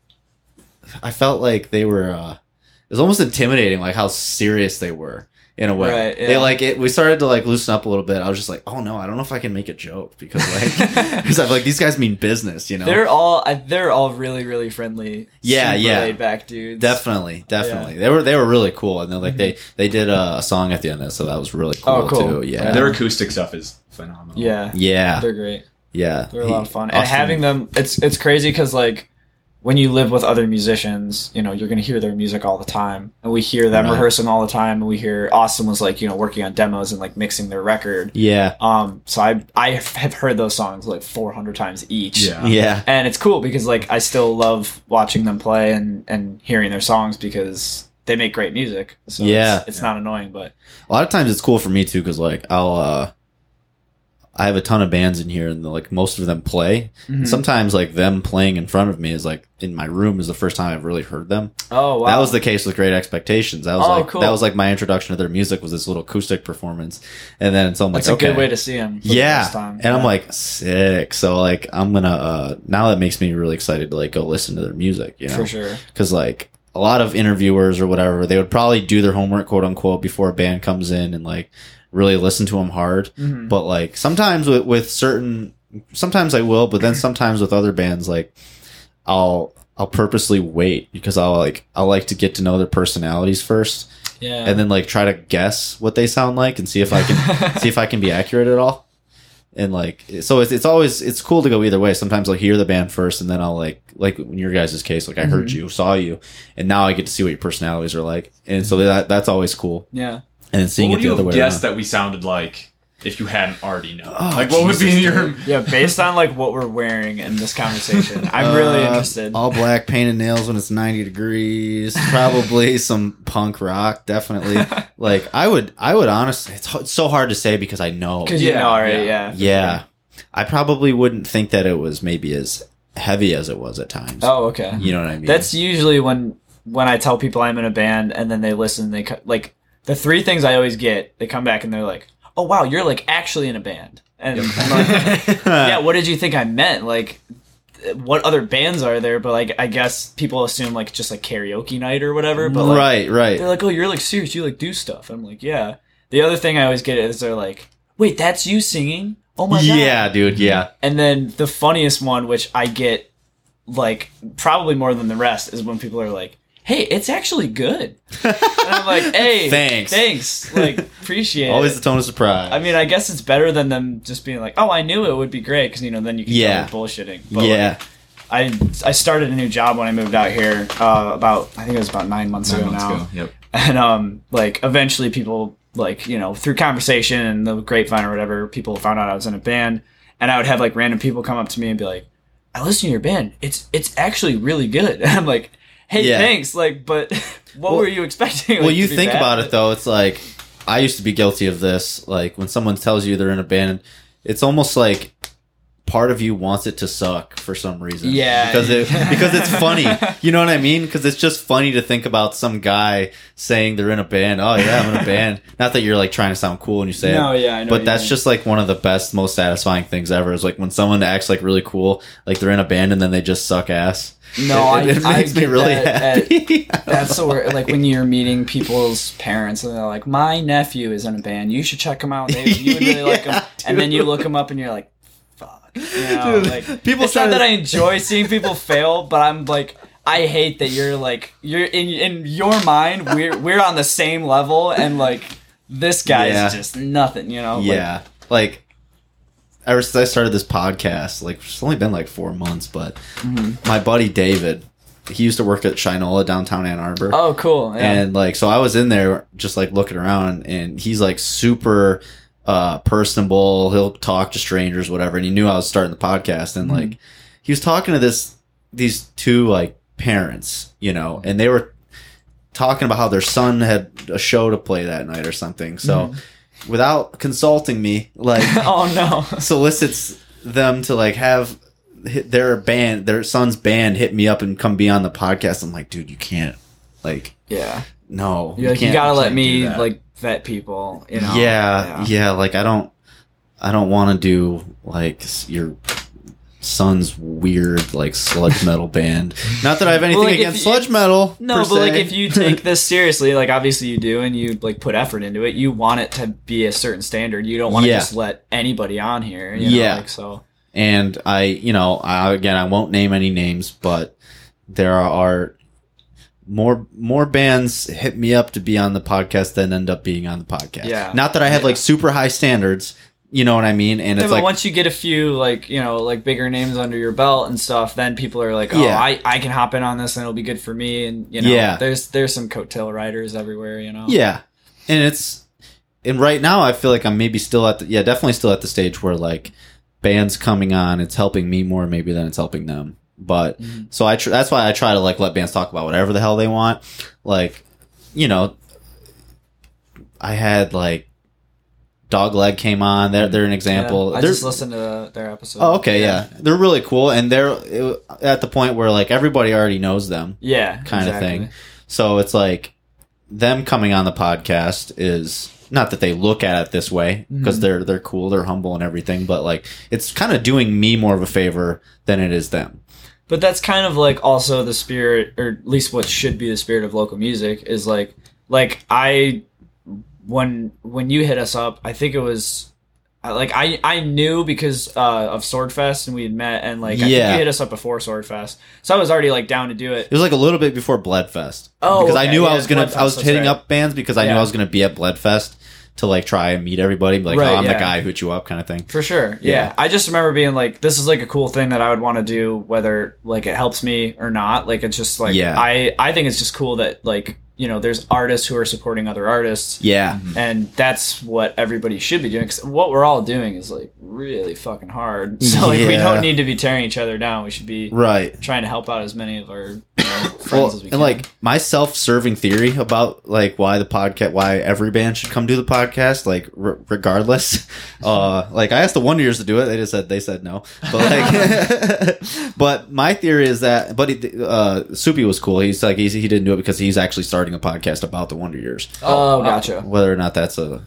I felt like they were, uh, it was almost intimidating, like how serious they were in a way. Right, They like it. We started to like loosen up a little bit. I was just like, oh no, I don't know if I can make a joke because like, because I'm like these guys mean business, you know. They're all they're all really really friendly. Yeah, super yeah. Laid back dudes. Definitely, definitely. They were they were really cool, and then like they mm-hmm. they did a, a song at the end of it, so that was really cool, Oh, cool. too. Yeah. Yeah, Their acoustic stuff is phenomenal. Yeah. yeah, They're great. yeah. They're a lot of fun, and Austin- having them, it's it's crazy because like when you live with other musicians, you know you're gonna hear their music all the time, and we hear them Right. rehearsing all the time, and we hear Austin was like you know working on demos and like mixing their record. Yeah, Um, so I I have heard those songs like 400 times each. Yeah. yeah. and it's cool because like I still love watching them play and and hearing their songs because they make great music. So Yeah. it's, it's not annoying, but a lot of times it's cool for me too because like i'll uh I have a ton of bands in here, and like most of them play. Mm-hmm. And sometimes like them playing in front of me is like in my room is the first time I've really heard them. Oh wow. That was the case with Great Expectations. That was Oh, like cool. that was like my introduction to their music was this little acoustic performance, and then so I'm like, That's a okay. good way to see them. for the yeah, first time. and I'm like sick. So like I'm gonna uh now that makes me really excited to like go listen to their music. You know, for sure. because like a lot of interviewers or whatever they would probably do their homework quote unquote before a band comes in and like really listen to them hard. Mhm. but like sometimes with, with certain sometimes i will but then sometimes with other bands like i'll i'll purposely wait because i'll like i like to get to know their personalities first Yeah. and then like try to guess what they sound like and see if i can see if i can be accurate at all. And like so it's, it's always it's cool to go either way. Sometimes i'll hear the band first and then i'll like like in your guys' case like i heard you saw you and now i get to see what your personalities are like. And so that that's always cool. Yeah. And then seeing what it would the you other have way guessed that we sounded like if you hadn't already known? Oh, like, what would be your? Yeah, based on like what we're wearing in this conversation, I'm really Uh, interested. all black painted nails when it's 90 degrees probably some punk rock definitely like i would i would honestly it's, it's so hard to say because i know Because you Yeah, know already, yeah. yeah. Yeah. I probably wouldn't think that it was maybe as heavy as it was at times. Oh, okay. You know what I mean? That's usually when when I tell people I'm in a band and then they listen. They like the three things I always get. They come back and they're like, "Oh wow, you're like actually in a band." And I'm like, yeah, what did you think I meant? Like, what other bands are there? But like, I guess people assume like just like karaoke night or whatever. But like, right, right. they're like, "Oh, you're like serious. You like do stuff." I'm like, "Yeah." The other thing I always get is they're like, "Wait, that's you singing?" Oh my god. Yeah, dude, yeah. And then the funniest one, which I get like probably more than the rest, is when people are like, "Hey, it's actually good," and I'm like, "Hey, Thanks. thanks, like appreciate Always it." the tone of surprise. I mean, I guess it's better than them just being like, "Oh, I knew it would be great," because you know then you can Yeah. tell they're bullshitting. But like, yeah. I I started a new job when I moved out here uh, about I think it was about nine months Nine ago months now ago. Yep. and um like eventually people like you know through conversation and the grapevine or whatever people found out i was in a band and i would have like random people come up to me and be like i listen to your band it's it's actually really good and i'm like hey Yeah. thanks like but what Well- were you expecting well, Like, you think bad? about it though, it's like I used to be guilty of this. Like when someone tells you they're in a band, it's almost like part of you wants it to suck for some reason. Yeah. because it because it's funny. You know what I mean? Because it's just funny to think about some guy saying they're in a band. Oh yeah, I'm in a band. Not that you're like trying to sound cool and you say no it. yeah i know But that's mean. just like one of the best, most satisfying things ever. Is like when someone acts like really cool, like they're in a band and then they just suck ass. No it, it I, I makes me get really that at- happy. that's the word like when you're meeting people's parents and they're like my nephew is in a band. You should check him out they, you would really like him. Yeah, and then you look him up and you're like fuck. You know, Dude, like, people it's not that i enjoy seeing people fail but i'm like i hate that you're like you're in in your mind we're we're on the same level and like this guy Yeah. just nothing you know? Like, yeah, like ever since I started this podcast, like it's only been like four months, but Mm-hmm. my buddy David, he used to work at Shinola downtown Ann Arbor. oh cool yeah. And like, so I was in there just like looking around, and he's like super uh personable. He'll talk to strangers, whatever. And he knew I was starting the podcast, and Mm-hmm. like, he was talking to this these two like parents, you know, and they were talking about how their son had a show to play that night or something. So, without consulting me, like, oh no solicits them to like have their band, their son's band, hit me up and come be on the podcast. I'm like, dude, you can't. Like, yeah no, you're like you can't- gotta let me like vet people you know yeah, yeah, Like, I don't, I don't want to do like your son's weird like sludge metal band. Not that I have anything like, if against you- sludge metal. No, but like if you take this seriously, like obviously you do, and you like put effort into it, you want it to be a certain standard. You don't want to Yeah. just let anybody on here. You know, Yeah. Like, so and I, you know, I, again, I won't name any names, but there are more more bands hit me up to be on the podcast than end up being on the podcast. Yeah. Not that I have Yeah. like super high standards, you know what I mean? And Yeah, it's like once you get a few like you know like bigger names under your belt and stuff, then people are like, oh, Yeah. I, I can hop in on this and it'll be good for me. And you know, Yeah. there's there's some coattail riders everywhere. You know. yeah, and it's and right now I feel like I'm maybe still at the yeah definitely still at the stage where like bands coming on, it's helping me more maybe than it's helping them. But Mm-hmm. so I tr- that's why I try to like let bands talk about whatever the hell they want. Like, you know, I had like Dogleg came on. They're they're an example. Yeah, I They're- just listened to their episode. Oh, okay, yeah. They're really cool, and they're at the point where like everybody already knows them, Yeah, kind of thing. So it's like them coming on the podcast is not that they look at it this way because Mm-hmm. they're they're cool, they're humble and everything, but like it's kind of doing me more of a favor than it is them. But that's kind of like also the spirit, or at least what should be the spirit of local music is like, like I, when when you hit us up, I think it was, uh, like I I knew because uh, of Swordfest and we had met, and like I think Yeah. you hit us up before Swordfest, so I was already like down to do it. It was like a little bit before Bloodfest. Oh, because I okay, knew I was gonna. Bloodfest, I was hitting right. up bands because I knew I was gonna be at Bloodfest to like try and meet everybody. Like, Right, oh, I'm yeah. the guy who hit you up, kind of thing. For sure. Yeah. Yeah. I just remember being like, this is like a cool thing that I would want to do, whether like it helps me or not. Like, it's just like, Yeah. I, I think it's just cool that like, you know, there's artists who are supporting other artists. Yeah, And that's what everybody should be doing. Cause what we're all doing is like really fucking hard. So like, we don't need to be tearing each other down. We should be right. trying to help out as many of our you know, friends Well, as we can. and like my self-serving theory about like why the podcast, why every band should come do the podcast, like r- regardless. Uh, like I asked the Wonder Years to do it, they just said they said no. But like, but my theory is that, but he, uh, Soupy was cool. He's like he's, he didn't do it because he's actually starting a podcast about the Wonder Years. oh, gotcha. Whether or not that's a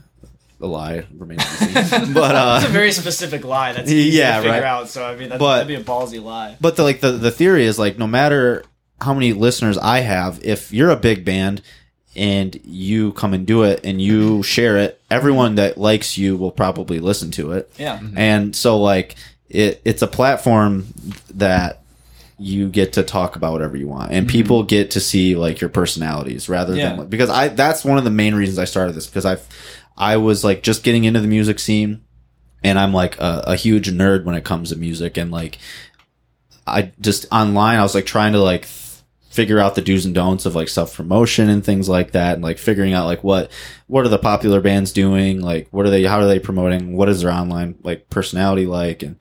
a lie remains to be seen. but That's a uh, very specific lie. That's easy Yeah, to figure right. out. So I mean, that's, But- that'd be a ballsy lie. but the, like the the theory is like no matter how many listeners I have, if you're a big band and you come and do it and you share it, everyone that likes you will probably listen to it. Yeah. And so like it it's a platform that you get to talk about whatever you want. And mm-hmm. people get to see like your personalities rather Yeah. than because I that's one of the main reasons I started this because I I was like just getting into the music scene and I'm like a, a huge nerd when it comes to music and like I just online I was like trying to like figure out the do's and don'ts of like self promotion and things like that and like figuring out like what what are the popular bands doing? Like what are they how are they promoting? What is their online like personality like? And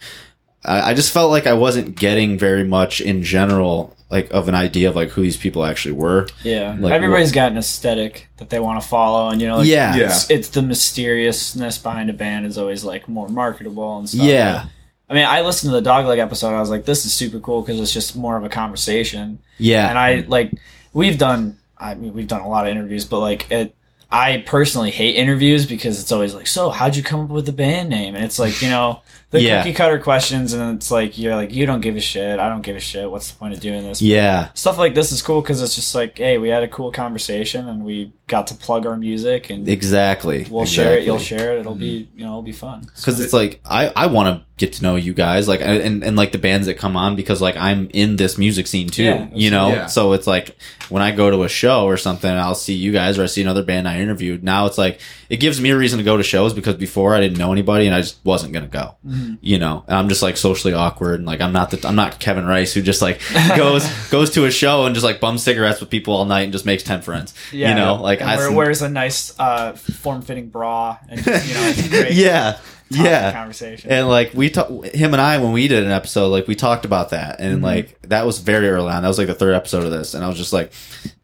I, I just felt like I wasn't getting very much in general like of an idea of like who these people actually were Yeah, Like, everybody's got an aesthetic that they want to follow, and you know, like, Yeah. it's, it's the mysteriousness behind a band is always like more marketable and stuff. yeah I mean, I listened to the Dogleg episode. I was like, this is super cool because it's just more of a conversation, yeah and I like we've done. I mean, we've done a lot of interviews, but like it. I personally hate interviews because it's always like, so how'd you come up with the band name? And it's like, you know, the Yeah. cookie cutter questions, and it's like you're like, you don't give a shit. I don't give a shit. What's the point of doing this? yeah stuff like this is cool because it's just like, hey, we had a cool conversation and we got to plug our music and exactly we'll share it. You'll share it. It'll be, you know, it'll be fun. because it's like I, I want to get to know you guys like and, and like the bands that come on because like I'm in this music scene too Yeah, you know yeah. so it's like when I go to a show or something I'll see you guys or I see another band I interviewed now it's like it gives me a reason to go to shows because before I didn't know anybody and I just wasn't gonna go Mm-hmm. You know and I'm just like socially awkward and like I'm not the I'm not Kevin Rice who just like goes goes to a show and just like bums cigarettes with people all night and just makes 10 friends. You know like and I wears a nice uh, form-fitting bra and you know, it's a great. Yeah yeah conversation. and like we talk, him and I when we did an episode, like we talked about that, and mm-hmm. like that was very early on. That was like the third episode of this, and I was just like,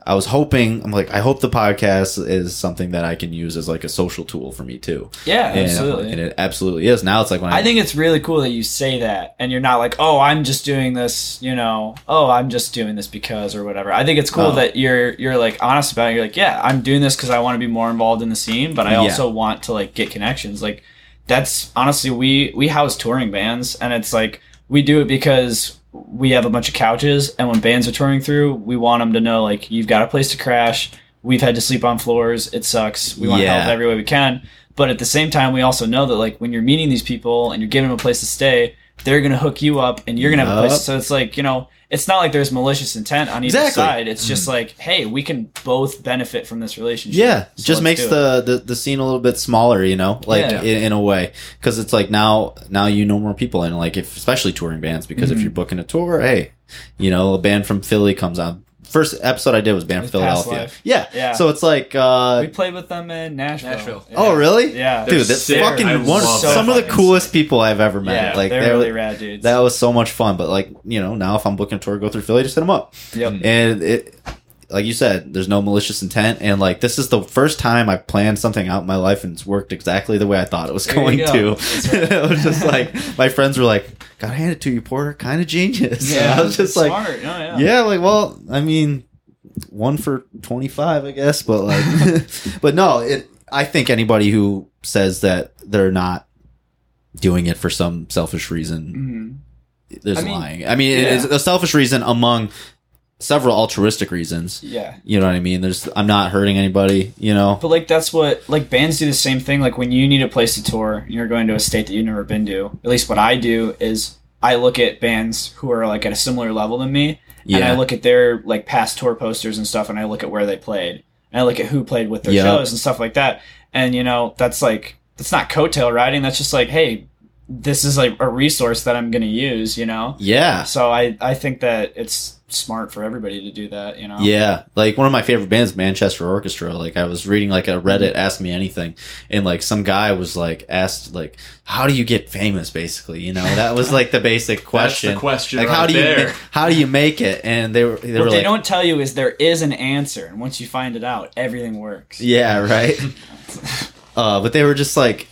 I was hoping, I'm like, I hope the podcast is something that I can use as like a social tool for me too. yeah, And, absolutely. and it absolutely is. Now it's like when I, I think it's really cool that you say that and you're not like, oh, I'm just doing this, you know, oh, I'm just doing this because or whatever. I think it's cool Oh. that you're you're like honest about it. You're like, yeah, I'm doing this because I want to be more involved in the scene, but I Yeah. also want to like get connections. Like that's honestly we we house touring bands and it's like we do it because we have a bunch of couches and when bands are touring through, we want them to know like you've got a place to crash. We've had to sleep on floors. It sucks. We want to Yeah. help every way we can. But at the same time, we also know that like when you're meeting these people and you're giving them a place to stay, they're gonna hook you up and you're gonna have a place. So it's like you know, it's not like there's malicious intent on either Exactly. side. It's just like, hey, we can both benefit from this relationship. yeah, So just let's makes do it. the, the the scene a little bit smaller, you know, like Yeah. in, in a way, because it's like now now you know more people, and like if especially touring bands, because Mm-hmm. if you're booking a tour, hey, you know, a band from Philly comes on. First episode I did was band from Philadelphia. Yeah, Yeah. So it's like, uh, we played with them in Nashville. Nashville. Yeah. oh really? Yeah, dude, that's sick. fucking I one. love Some of the fucking coolest people I've ever met. Yeah, like they're, they're- really rad dudes. that was so much fun. But like you know, now if I'm booking a tour, go through Philly, just hit them up. yep. And it like you said, there's no malicious intent, and like this is the first time I've planned something out in my life and it's worked exactly the way I thought it was There going go. to. it was just like my friends were like, "Gotta hand it to you, Porter, kind of genius." And I was just like. Oh, yeah. yeah, like, well, I mean, one for 25, I guess, but like, but no, it, I think anybody who says that they're not doing it for some selfish reason Mhm. is I mean, lying. I mean, yeah. it's a selfish reason among several altruistic reasons. Yeah. You know what I mean? There's, I'm not hurting anybody, you know? But like that's what like bands do the same thing. Like when you need a place to tour, and you're going to a state that you've never been to. At least what I do is I look at bands who are like at a similar level than me, and I look at their like past tour posters and stuff, and I look at where they played, and I look at who played with their Yeah. shows and stuff like that. And you know that's like that's not coattail riding. That's just like hey, this is like a resource that I'm going to use. You know. Yeah. So I I think that it's smart for everybody to do that. You know. Yeah, like one of my favorite bands, Manchester Orchestra. Like I was reading like a Reddit. Ask Me Anything, and like some guy was like asked like, "How do you get famous?" Basically, you know, that was like the basic question. question Like right how do you there. ma- how do you make it? And they were they What were they like, don't tell you is there is an answer, and once you find it out, everything works. yeah, right. uh, but they were just like,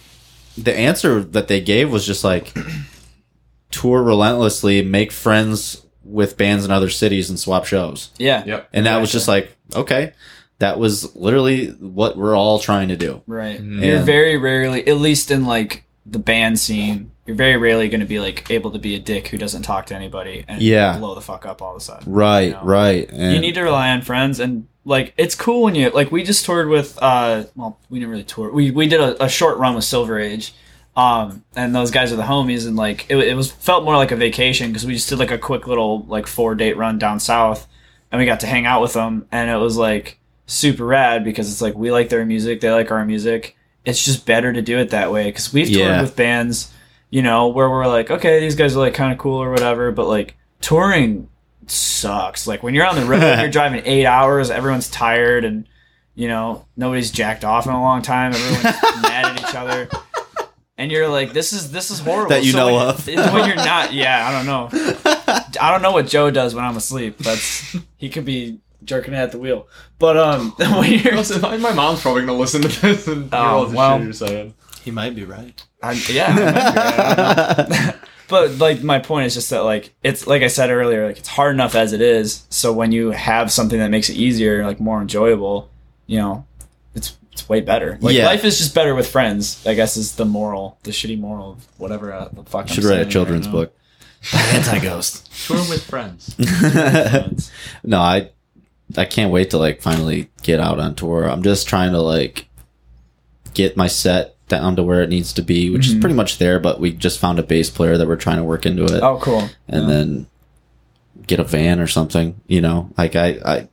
the answer that they gave was just like, tour relentlessly, make friends with bands in other cities, and swap shows. Yeah. Yep. And that was just like, okay, that was literally what we're all trying to do. Right. Mhm. You're very rarely, at least in like the band scene, you're very rarely going to be like able to be a dick who doesn't talk to anybody and Yeah. blow the fuck up all of a sudden. Right, You know? right. And You need to rely on friends and like it's cool when you like we just toured with uh well we didn't really tour we we did a, a short run with Silver Age um and those guys are the homies and like it, it was felt more like a vacation because we just did like a quick little like four date run down south and we got to hang out with them and it was like super rad because it's like we like their music they like our music it's just better to do it that way because we've toured Yeah. with bands you know where we're like okay these guys are like kind of cool or whatever but like touring sucks. Like when you're on the road you're driving eight hours everyone's tired and you know nobody's jacked off in a long time. Everyone's mad at each other. And you're like this is this is horrible. That you know when, of. when you're not yeah i don't know. I don't know what joe does when i'm asleep. That's he could be jerking at the wheel. But um when you're Listen, my mom's probably gonna listen to this and hear Oh, all the well. shit you're saying. He might be right. I, yeah, be right, I don't know. but like my point is just that like it's like I said earlier, like it's hard enough as it is. So when you have something that makes it easier, like more enjoyable, you know, it's it's way better. Like Yeah. life is just better with friends. I guess is the moral, the shitty moral of whatever uh, the fuck. I'm should write a children's right book. Anti Ghost. Tour with friends. Friends. no, I I can't wait to like finally get out on tour. I'm just trying to like get my set down to where it needs to be, which is Mhm. pretty much there. But we just found a bass player that we're trying to work into it, Oh, cool. and then get a van or something. You know, like I, I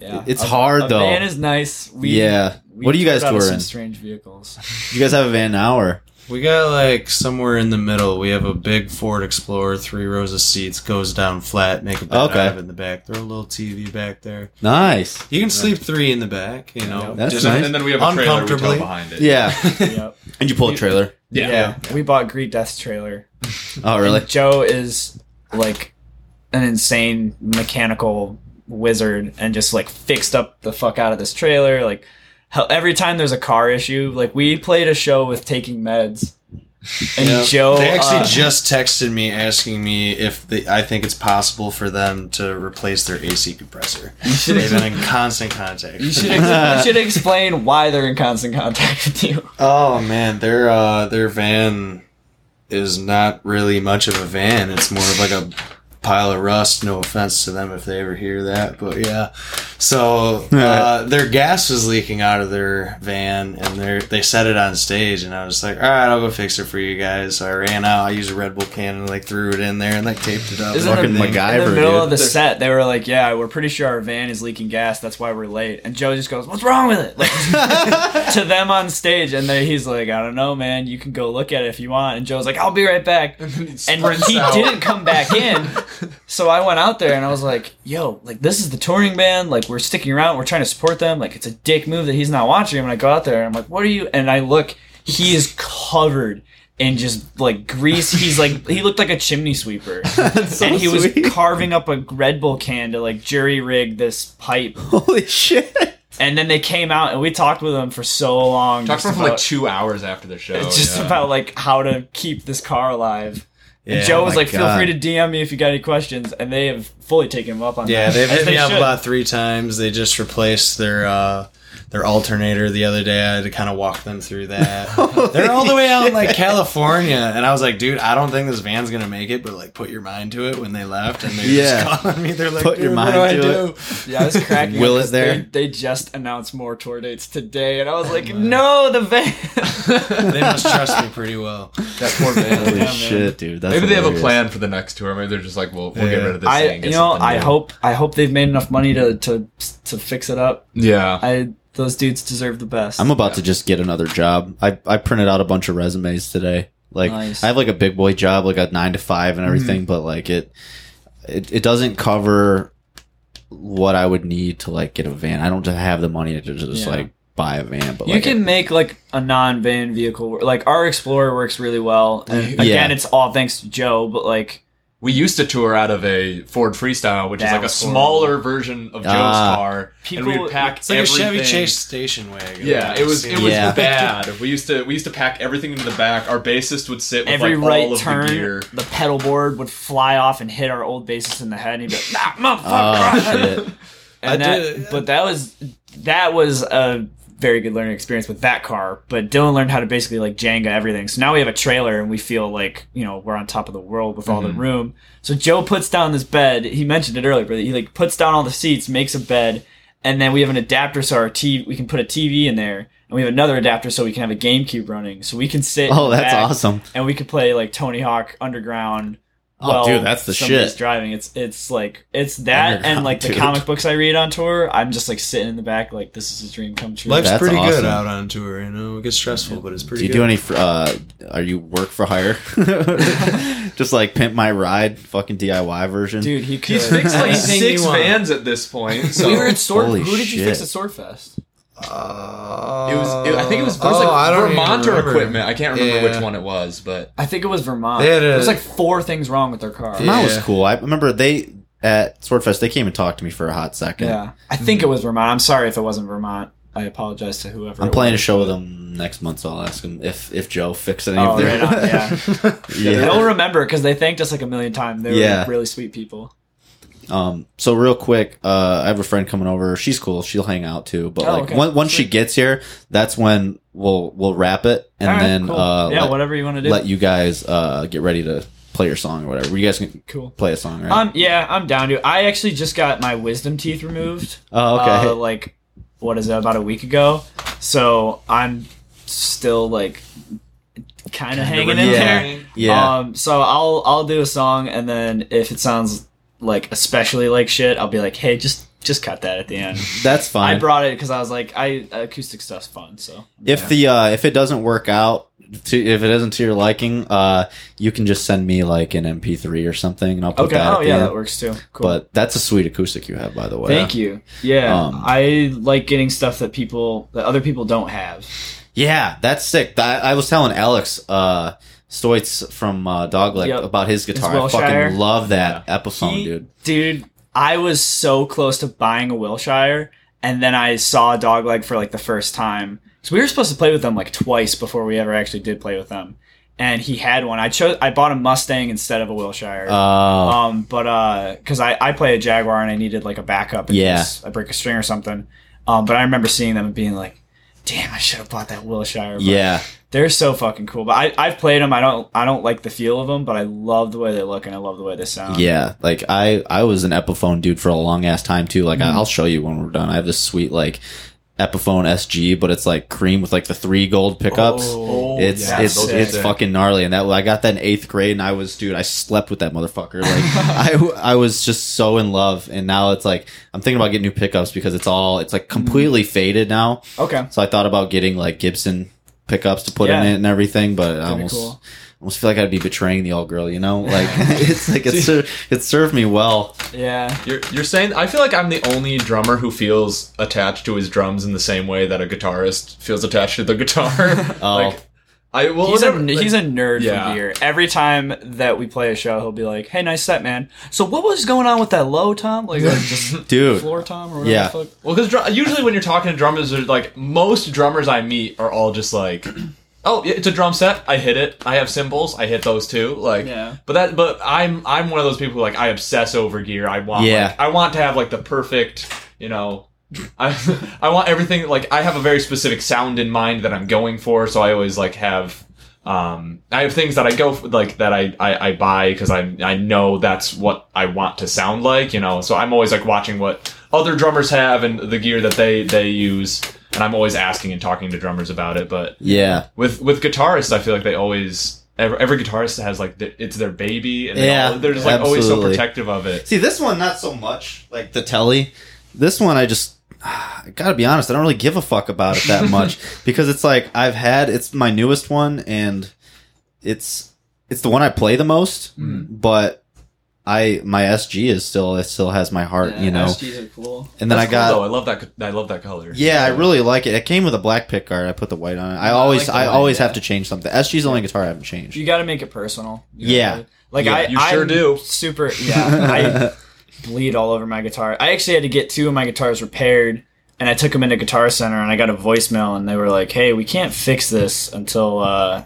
Yeah, It's A- hard, a though. Van is nice. We, yeah. we What do you guys toured out of tour some in? Strange vehicles. You guys have a van now, or We got like somewhere in the middle. We have a big Ford Explorer, three rows of seats, goes down flat, make a bed Okay. out of in the back. Throw a little TV back there. nice? You can sleep three in the back. You know, That's just nice. And then we have a trailer we tow behind it. Yeah. yep. and you pull a trailer. Yeah. Yeah. We bought Greek Death's trailer. Oh, really? And Joe is like an insane mechanical wizard and just like fixed up the fuck out of this trailer. Like hell, every time there's a car issue, like we played a show with taking meds. And Yeah. Joe They actually uh, just texted me asking me if they, I think it's possible for them to replace their AC compressor. They've been in constant contact. you should, ex- you should explain why they're in constant contact with you. Oh man, their uh, their van is not really much of a van. It's more of like a pile of rust. No offense to them if they ever hear that, but yeah. So uh, their gas was leaking out of their van, and they they set it on stage, and I was like, all right, I'll go fix it for you guys. So I ran out. I used a Red Bull can and like threw it in there and like taped it up. Isn't Fucking it- MacGyver, in the middle dude. of the set, they were like, "Yeah, we're pretty sure our van is leaking gas. That's why we're late." And Joe just goes, "What's wrong with it?" Like to them on stage, and they, he's like, "I don't know, man. You can go look at it if you want." And Joe's like, "I'll be right back." And sprints he out. didn't come back in, so I went out there and I was like, "Yo, like this is the touring band. Like we're sticking around. We're trying to support them. Like it's a dick move that he's not watching him." And I go out there and I'm like, "What are you?" And I look, he is covered in just like grease. He's like he looked like a chimney sweeper, so and he was carving up a Red Bull can to like jury rig this pipe. Holy shit! And then they came out and we talked with them for so long. Talked just for like two hours after the show. It's just yeah. about like how to keep this car alive. Yeah, and Joe was like, "Feel free to DM me if you got any questions," and they have fully taken him up on Yeah, that. they've hit they me up about three times. They just replaced their uh, their alternator the other day. I had to kind of walk them through that. They're all the way out in like California, and I was like, dude, I don't think this van's gonna make it. But like, put your mind to it when they left, and they're Yeah. just calling me. They're like, Put your mind what do to I it." do? Yeah, I was cracking. Will is there? They, they just announced more tour dates today, and I was like, "No, the van." They must trust me pretty well. that poor van. Holy Yeah, man. shit, dude! That's Maybe they have a plan for the next tour. Maybe they're just like, "Well, we'll get rid of this I, thing." and you know, I hope, I hope they've made enough money to to to fix it up. Yeah. I those dudes deserve the best. I'm about to just get another job. I I printed out a bunch of resumes today. Like Nice. I have like a big boy job, like a nine to five and mhm. everything, but like it, it it doesn't cover what I would need to like get a van. I don't have the money to just Yeah. like buy a van. But you like, can make like a non-van vehicle. Like our Explorer works really well. And Yeah. again, it's all thanks to Joe. But like, We used to tour out of a Ford Freestyle, which is like a was smaller version of Joe's Ah. car, People- and we'd pack It's like a Chevy Chase station wagon. Yeah, it was it was Yeah. bad. We used to we used to pack everything into the back. Our bassist would sit with every like right all of turn, the the, pedal board would fly off and hit our old bassist in the head, and he'd be like, "Nah, oh motherfucker!" shit. and I that, did- but that was that was a very good learning experience with that car. But Dylan learned how to basically like Jenga everything. So now we have a trailer, and we feel like you know we're on top of the world with all the mm-hmm. room. So Joe puts down this bed. He mentioned it earlier, but he like puts down all the seats, makes a bed, and then we have an adapter so our TV we can put a TV in there. And we have another adapter so we can have a GameCube running, so we can sit. Oh, that's awesome. and we could play like Tony Hawk Underground. Oh, while dude, that's the somebody's shit. Driving, it's it's like it's that and like the dude. comic books I read on tour. I'm just like sitting in the back, like this is a dream come true. Life's That's pretty awesome. good out on tour. You know, it gets stressful, but it's pretty. Good. Do you good. do any? Uh, are you work for hire? just like pimp my ride, fucking DIY version. Dude, he could. He's fixed like six you want. vans at this point. So we were at Sword. Holy Who did you fix at Swordfest? Uh, it was. It, I think it was, it was oh, like Vermont or equipment. I can't remember Yeah. which one it was, but I think it was Vermont. They had a- there was like four things wrong with their car. Mine was cool. I remember they at Swordfest they came and talked to me for a hot second. Yeah, I think it was Vermont. I'm sorry if it wasn't Vermont. I apologize to whoever. I'm it playing a was. show with them next month, so I'll ask them if if Joe fixed any Oh, of their. right on, yeah. yeah. They'll remember because they thanked us like a million times. They were Yeah. really sweet people. Um. So real quick, uh, I have a friend coming over. She's cool. She'll hang out too. But Oh, like okay. when, once she gets here, that's when we'll we'll wrap it and All right, then cool. uh yeah, let, whatever you want to do. let you guys uh get ready to play your song or whatever. You guys can cool. play a song, right? Um, yeah, I'm down to. I actually just got my wisdom teeth removed. oh, okay. Uh, like, what is it? About a week ago. So I'm still like kind of hanging in Yeah. there. yeah. Um, so I'll I'll do a song, and then if it sounds like especially like shit, I'll be like, hey, just just cut that at the end. that's fine. I brought it because I was like, I acoustic stuff's fun. So if the uh if it doesn't work out to if it isn't to your liking uh you can just send me like an mp3 or something and i'll put okay, that at oh yeah, end. that works too. Cool. but that's a sweet acoustic you have by the way Thank you. Yeah, Um, I like getting stuff that people that other people don't have. yeah that's sick That- i was telling alex uh stoitz from uh dogleg Yep. about his guitar i fucking love that epiphone He- dude Dude, I was so close to buying a Wilshire, and then I saw Dogleg for like the first time. So we were supposed to play with them like twice before we ever actually did play with them. And he had one. I chose. I bought a Mustang instead of a Wilshire. uh um, but uh, because I I play a Jaguar and I needed like a backup in Yeah. case I break a string or something. Um, but I remember seeing them and being like, "Damn, I should have bought that Wilshire." But yeah they're so fucking cool. But I I've played them. I don't I don't like the feel of them, but I love the way they look and I love the way they sound. yeah like i i was an epiphone dude for a long ass time too like Mm-hmm. i'll show you when we're done i have this sweet like epiphone sg but it's like cream with like the three gold pickups. Oh, oh, it's yeah, it's those are it's sick. fucking gnarly. And that I got that in eighth grade and I was dude I slept with that motherfucker. Like I I was just so in love. And now it's like I'm thinking about getting new pickups because it's all it's like completely mm. faded now. Okay. so I thought about getting like Gibson pickups to put in it and everything but I That'd be almost cool. Almost feel like I'd be betraying the old girl you know like it's like it ser- it served me well Yeah. You're, you're saying I feel like I'm the only drummer who feels attached to his drums in the same way that a guitarist feels attached to the guitar. Oh. like I well, He's a, like- he's a nerd Yeah. for gear. Every time that we play a show, he'll be like, "Hey, nice set, man." So what was going on with that low tom? Like, like just Dude. floor tom or whatever. Yeah. the fuck? Well, because usually when you're talking to drummers, like most drummers I meet are all just like, "Oh, yeah, it's a drum set. I hit it. I have cymbals. I hit those too." Like, Yeah. But that, but I'm I'm one of those people who like I obsess over gear. I want, Yeah. like, I want to have like the perfect, you know. I I want everything like I have a very specific sound in mind that I'm going for, so I always like have um I have things that I go for, like that I I, I buy because I I know that's what I want to sound like, you know. So I'm always like watching what other drummers have and the gear that they they use, and I'm always asking and talking to drummers about it. But Yeah. with with guitarists, I feel like they always. Every, every guitarist has like the, it's their baby, and they Yeah, all- they're just like always so protective of it. See, this one not so much like the telly. This one, I just I gotta be honest. I don't really give a fuck about it that much because it's like I've had it's my newest one and it's it's the one I play the most. Mm. But I my SG is still it still has my heart, you know. SGs are cool. And then That's I got cool, though. I love that. I love that color. yeah, I really like it. It came with a black pick guard. I put the white on it. I always like I white, always yeah. have to change something. SG's the only guitar I haven't changed. You got to make it personal. You Yeah. gotta- Like Yeah, I, you sure I'm do. Super. Yeah. I bleed all over my guitar. I actually had to get two of my guitars repaired, and I took them into Guitar Center, and I got a voicemail, and they were like, "Hey, we can't fix this until uh,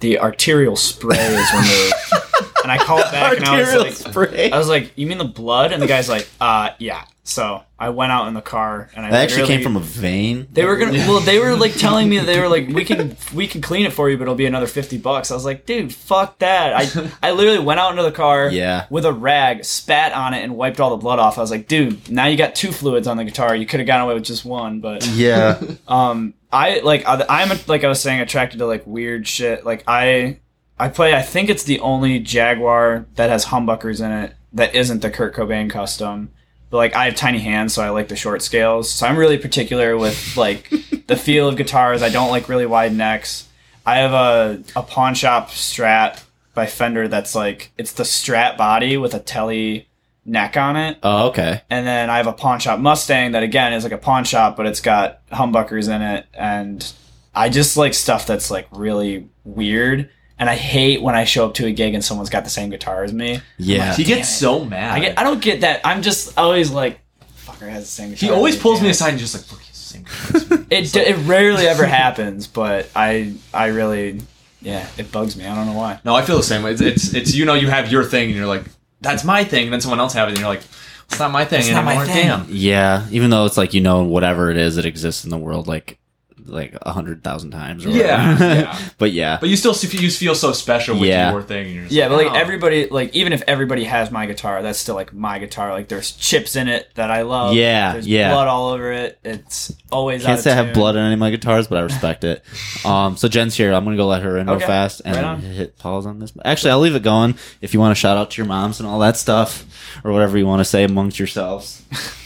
the arterial spray is removed." and I called back, and I was like, spray. I was like, "You mean the blood?" And the guy's like, "Uh, yeah." So I went out in the car, and I That actually came from a vein. they were gonna. Well, they were like telling me that they were like, we can we can clean it for you, but it'll be another fifty bucks. I was like, dude, fuck that. I I literally went out into the car, Yeah. with a rag, spat on it, and wiped all the blood off. I was like, dude, now you got two fluids on the guitar. You could have gotten away with just one, but Yeah. um, I like I'm like I was saying attracted to like weird shit. Like I I play. I think it's the only Jaguar that has humbuckers in it that isn't the Kurt Cobain custom. But like I have tiny hands, so I like the short scales. So I'm really particular with like the feel of guitars. I don't like really wide necks. I have a a pawn shop Strat by Fender that's like it's the Strat body with a telly neck on it. Oh, okay. And then I have a pawn shop Mustang that again is like a pawn shop, but it's got humbuckers in it. And I just like stuff that's like really weird. And I hate when I show up to a gig and someone's got the same guitar as me. Yeah. He gets it. so mad. I get I don't get that. I'm just always like, fucker has the same guitar. he always pulls me aside and just like, look, he's the same. color as me." It, it rarely ever happens, but I I really yeah it bugs me. I don't know why. no, I feel the same way. It's, it's it's you know you have your thing and you're like, that's my thing. And then someone else have it and you're like, it's not my thing It's not my thing. Damn. Yeah, even though it's like you know whatever it is that exists in the world, like like a hundred thousand times. Or Yeah, yeah. but yeah, But you still you feel so special with Yeah. your thing. And you're just Yeah, but like oh. everybody, like even if everybody has my guitar, that's still like my guitar. Like there's chips in it that I love. Yeah, there's yeah. blood all over it. It's always. out can't of say I have blood on any of my guitars, but I respect it. Um, so Jen's here. I'm gonna go let her in real fast and right hit pause on this. Actually, I'll leave it going if you want to shout out to your moms and all that stuff, or whatever you want to say amongst yourselves.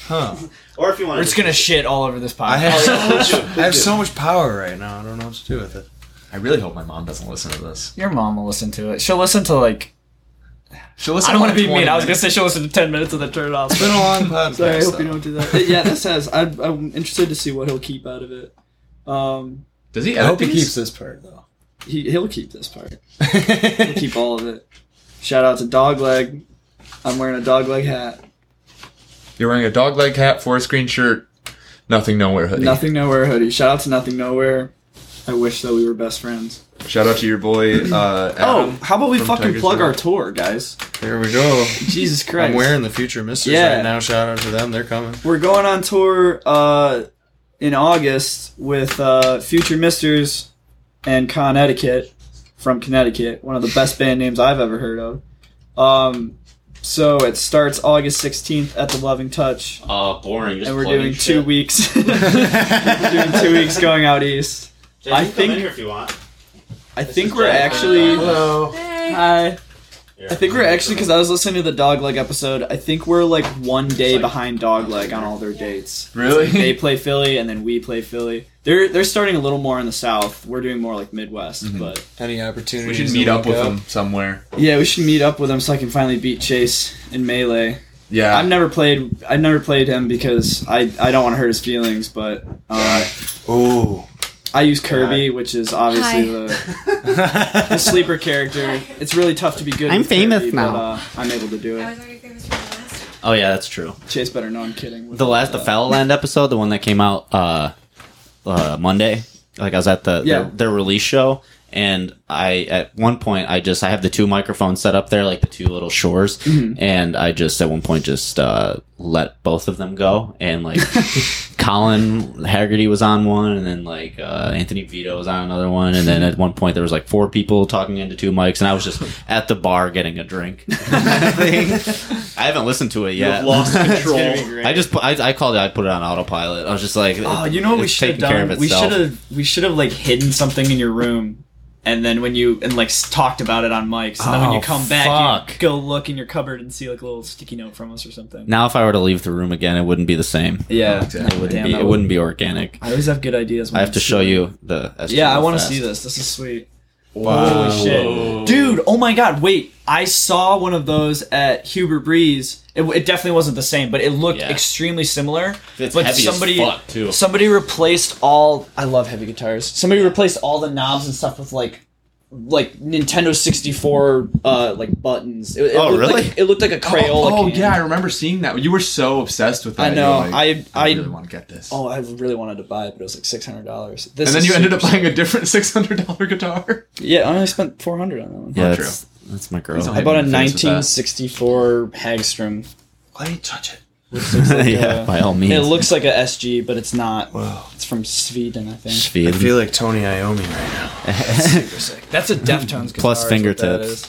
Huh. Or if you want We're just gonna shit all over this podcast. I have, so much, I have so much power right now. I don't know what to do with it. I really hope my mom doesn't listen to this. Your mom will listen to it. She'll listen to like. She'll listen. I don't want to be 20 mean. I was gonna say she'll listen to ten minutes and then turn it off. It's been a long podcast. Sorry, I hope you though. don't do that. yeah, that says I, I'm interested to see what he'll keep out of it. Um, Does he? I hope he keeps this part though. he he'll keep this part. He'll keep all of it. Shout out to Dogleg. I'm wearing a dogleg hat. You're wearing a dog leg hat, forest green shirt, nothing nowhere hoodie. Nothing Nowhere hoodie. Shout out to Nothing Nowhere. I wish that we were best friends. Shout out to your boy. Uh, Oh, how about we fucking Tiger's plug Den. our tour, guys? There we go. Jesus Christ. I'm wearing the Future Misters Yeah. right now. Shout out to them. They're coming. We're going on tour uh, in August with uh, Future Misters and Connecticut from Connecticut, one of the best band names I've ever heard of. Um, so it starts August 16th at the Loving Touch, Uh, boring. and we're doing two weeks. we're doing two weeks going out east. I think- if you want. I think we're actually. Hello. Hi. I think we're actually because I was listening to the Dogleg episode. I think we're like one day behind Dogleg on all their dates. Really? they play Philly and then we play Philly. They're they're starting a little more in the South. We're doing more like Midwest. But Any opportunity? We should meet up with them somewhere. yeah, we should meet up with them so I can finally beat Chase in melee. Yeah. I've never played. I've never played him because I I don't want to hurt his feelings. But uh, Oh, I use Kirby, which is obviously the, the sleeper character. It's really tough to be good. I'm with famous Kirby, now. But, uh, I'm able to do it. was already famous from the last. Oh yeah, that's true. Chase better know I'm kidding. The all last the that. Foul Land episode, the one that came out uh, uh, Monday. Like I was at the Yeah. their, their release show, and I at one point I just I have the two microphones set up there, like the two little Shures, Mm-hmm. and I just at one point just uh, let both of them go, and like Colin Haggerty was on one, and then like uh, Anthony Vito was on another one, and then at one point there was like four people talking into two mics, and I was just at the bar getting a drink. I haven't listened to it yet. lost control. It's gonna be great. I just put, I, I called it. I put it on autopilot. I was just like, Oh, you know what we should have done? We should have we should have like hidden something in your room, and then when you and like talked about it on mics, and then when Oh, you come back, fuck. you go look in your cupboard and see like a little sticky note from us or something. Now, if I were to leave the room again, it wouldn't be the same. Yeah, It wouldn't Damn, be. that It would- wouldn't be organic. I always have good ideas. When I have to show them. you the. SG Yeah, I want to fast. see this. This is sweet. Wow. Holy shit, dude! Oh my god! Wait, I saw one of those at Huber Breese. It, it definitely wasn't the same, but it looked Yeah. extremely similar. It's but heavy as somebody, fuck, too. Somebody replaced all. I love heavy guitars. Somebody replaced all the knobs and stuff with like, like Nintendo sixty four, uh, like buttons. It, it Oh, looked really? Like, it looked like a Crayola. Oh, can. yeah, I remember seeing that. You were so obsessed with that. I know. Like, I- I- really want to get this. Oh, I really wanted to buy it, but it was like six hundred dollars. and then you ended up buying a different six hundred dollar guitar. Yeah, I only spent four hundred on that one. Yeah, true. that's, that's my girl. I bought a Hit me in the face with 1964 Hagstrom. Let me touch it. yeah, by all means. It looks like a SG, but it's not. Wow. It's from Sweden, I think. I feel like Tony Iommi right now. That's a Deftones guitar. Plus is what that fingertips.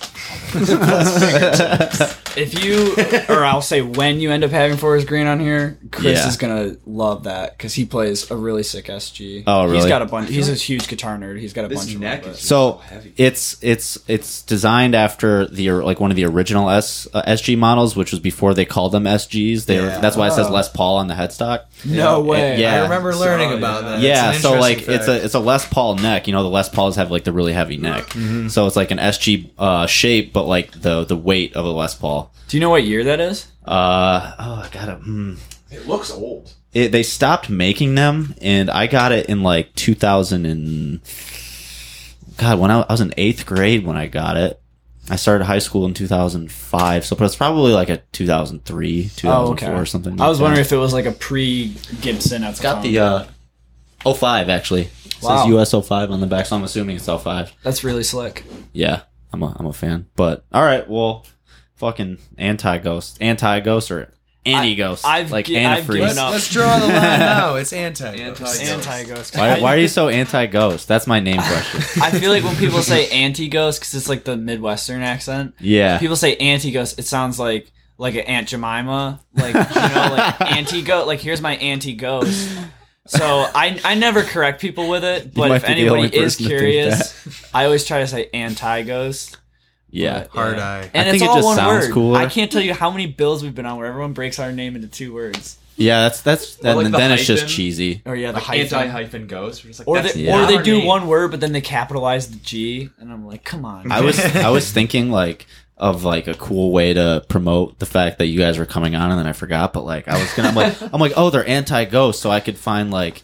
is. if you, or I'll say when you end up having Forest Green on here, Chris Yeah. is gonna love that because he plays a really sick SG. Oh, really? He's got a bunch. He's a huge guitar nerd. He's got a This bunch of neck them. is- So heavy. it's it's it's designed after the like one of the original S uh, SG models, which was before they called them SGs. They were, Yeah. that's why it says Oh. Les Paul on the headstock. No way. Yeah. I remember learning So, about yeah. that. yeah, It's so like interesting it's a it's a Les Paul neck. You know, the Les Pauls have like the really heavy neck, so it's like an SG uh, shape, but like the the weight of a Les Paul. Do you know what year that is? Uh oh, I got it. Hmm. It looks old. It, they stopped making them, and I got it in like 2000 and God, when I, I was in eighth grade when I got it. I started high school in 2005, so but it's probably like a 2003, 2004 or something. I was like wondering that. if it was like a pre Gibson it's got the uh, 05 actually. It Wow. says US 05 on the back, so I'm assuming it's 05. That's really slick. Yeah, I'm a I'm a fan. But all right, well, fucking anti ghost, anti ghost or anti ghost, I've like gi- I've antifreeze. given Let's, up. let's draw the line now. It's anti. Anti- Anti ghost. Why, why are you so anti ghost? That's my name question. I feel like when people say anti ghost, because it's like the Midwestern accent. Yeah. People say anti ghost, it sounds like like an Aunt Jemima, like you know, like anti ghost. Like here's my anti ghost. So I I never correct people with it, but might if be the only anybody is person to think curious, I always try to say anti ghost. Yeah. But, Hard yeah. eye. And I it's think it all just one sounds word. cooler. I can't tell you how many bills we've been on where everyone breaks our name into two words. Yeah, that's that's Or and like the then it's just cheesy. Or yeah, the Like hyphen. anti hyphen ghost. Like, or they, Yeah. or they do name. one word, but then they capitalize the G, and I'm like, come on. I was I was thinking like of like a cool way to promote the fact that you guys were coming on and then I forgot, but like I was gonna I'm like I'm like, oh they're anti ghost, so I could find like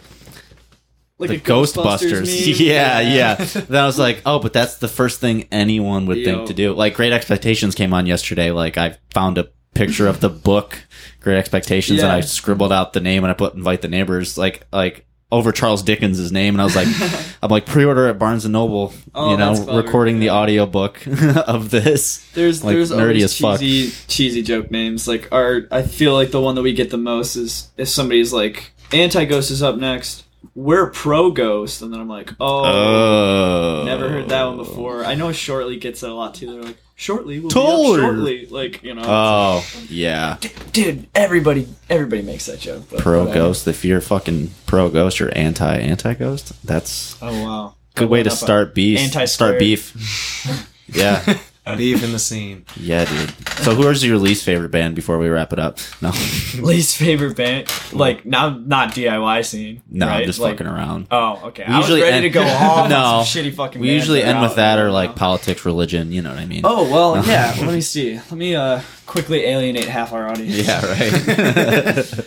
like the a Ghostbusters Ghostbusters. meme. Yeah, yeah. then I was like, oh, but that's the first thing anyone would Yo. think to do. Like Great Expectations came on yesterday. Like I found a picture of the book Great Expectations and I scribbled out the name and I put invite the neighbors like like over Charles Dickens' name and I was like I'm like pre-order at Barnes and Noble, Oh, you know, clever. recording the Yeah. audio book of this. There's Like, there's nerdy as fuck. cheesy cheesy joke names. Like our I feel like the one that we get the most is if somebody's like anti ghost is up next. We're pro ghost, and then I'm like, oh, Oh. never heard that one before. I know Shortly gets it a lot too. They're like, shortly, we'll be Totally. up shortly. Like you know, Oh, yeah. dude, everybody everybody makes that joke. Pro whatever. ghost. If you're fucking pro ghost, you're anti anti ghost. That's Oh wow, good way to start beef. Anti-square. Start beef. yeah. Beef in the scene. Yeah, dude. So, who is your least favorite band before we wrap it up? No, least favorite band, like not not DIY scene. no, right? I'm just Like- fucking around. Oh, okay. We I was usually ready end- to go off No. some shitty fucking. We usually end with that or like politics, religion. You know what I mean? Oh well, yeah. let me see. Let me uh quickly alienate half our audience. yeah, right.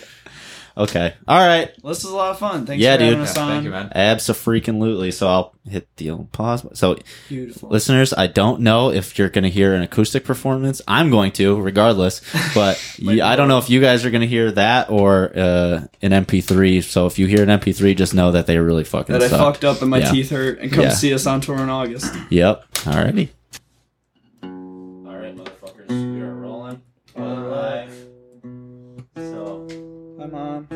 Okay. All right. Well, this was a lot of fun. Thanks Yeah, for dude. having us Yeah, on. thank you, man. Abso-freaking-lutely. So I'll hit the old pause. So, Beautiful. listeners, I don't know if you're going to hear an acoustic performance. I'm going to, regardless. But you, I don't know if you guys are going to hear that or uh, an MP3. So if you hear an MP3, just know that they really fucking that I fucked up and my Yeah. teeth hurt, and come Yeah. see us on tour in August. Yep. Alrighty. All mom.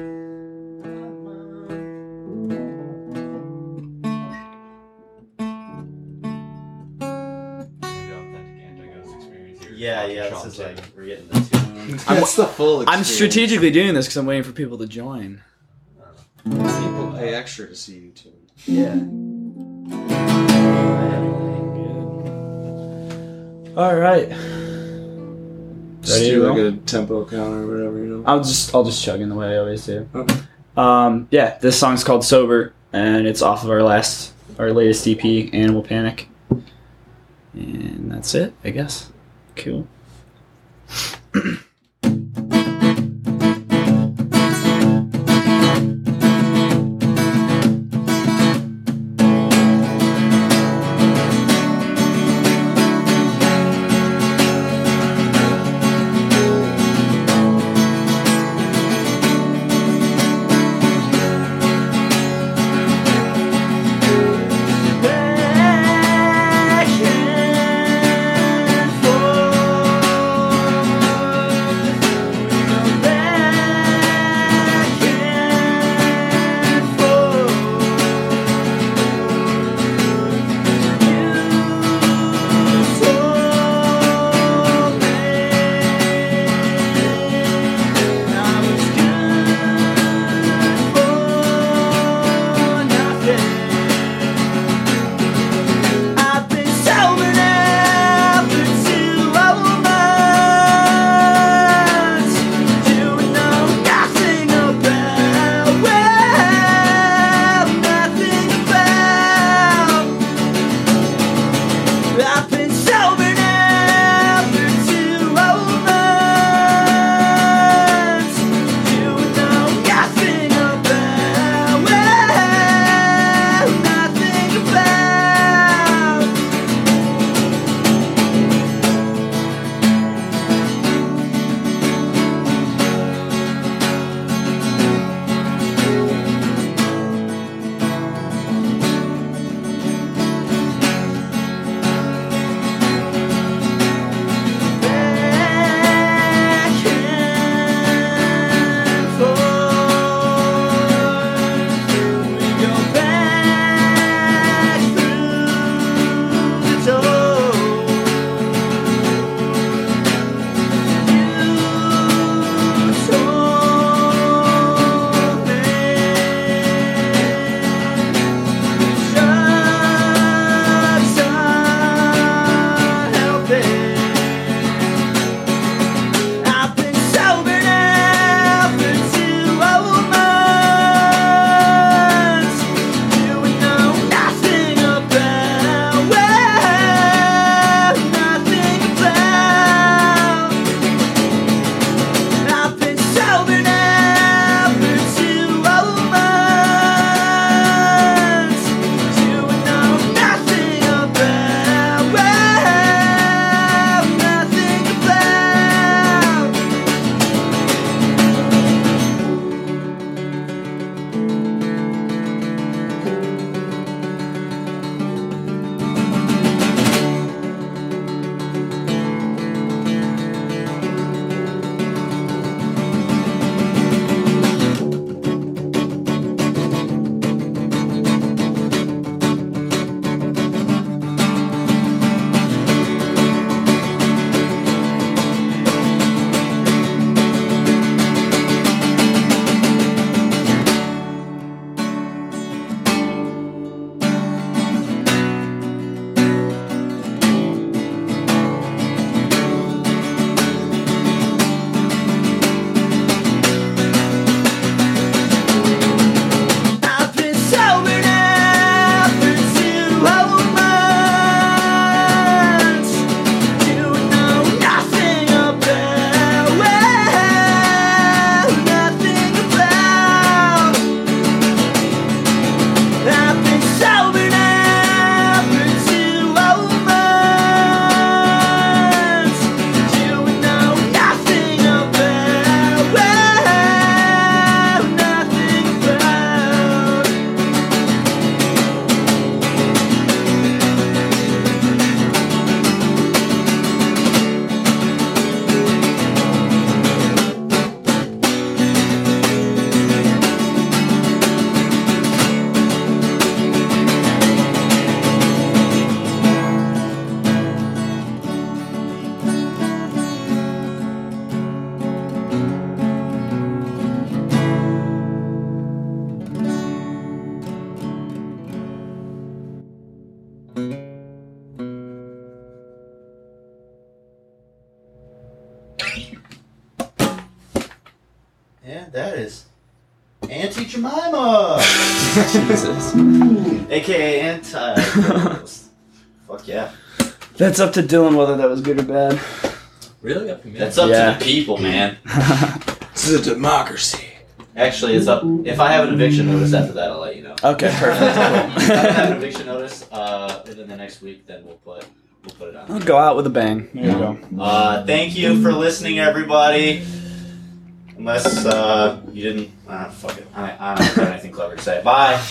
Yeah, yeah. This is like we're getting the tune. That's the full. I'm strategically doing this because I'm waiting for people to join. People pay extra to see you too. Yeah. All right. Just Ready do roll? like a tempo count or whatever, you know. I'll just I'll just chug in the way I always do. Okay. Um, yeah, this song's called "Sober" and it's off of our last our latest EP, "Animal Panic," and that's it, I guess. Cool. That's up to Dylan whether that was good or bad. Really up to me. That's up Yeah. to the people, man. This is a democracy. Actually, it's up. If I have an eviction notice after that, I'll let you know. Okay, if perfect. I don't have an eviction notice uh, within the next week, then we'll put we'll put it on. I'll go out with a bang. There you go. Uh, thank you for listening, everybody. Unless uh, you didn't, uh, fuck it. I, I don't have anything clever to say. Bye.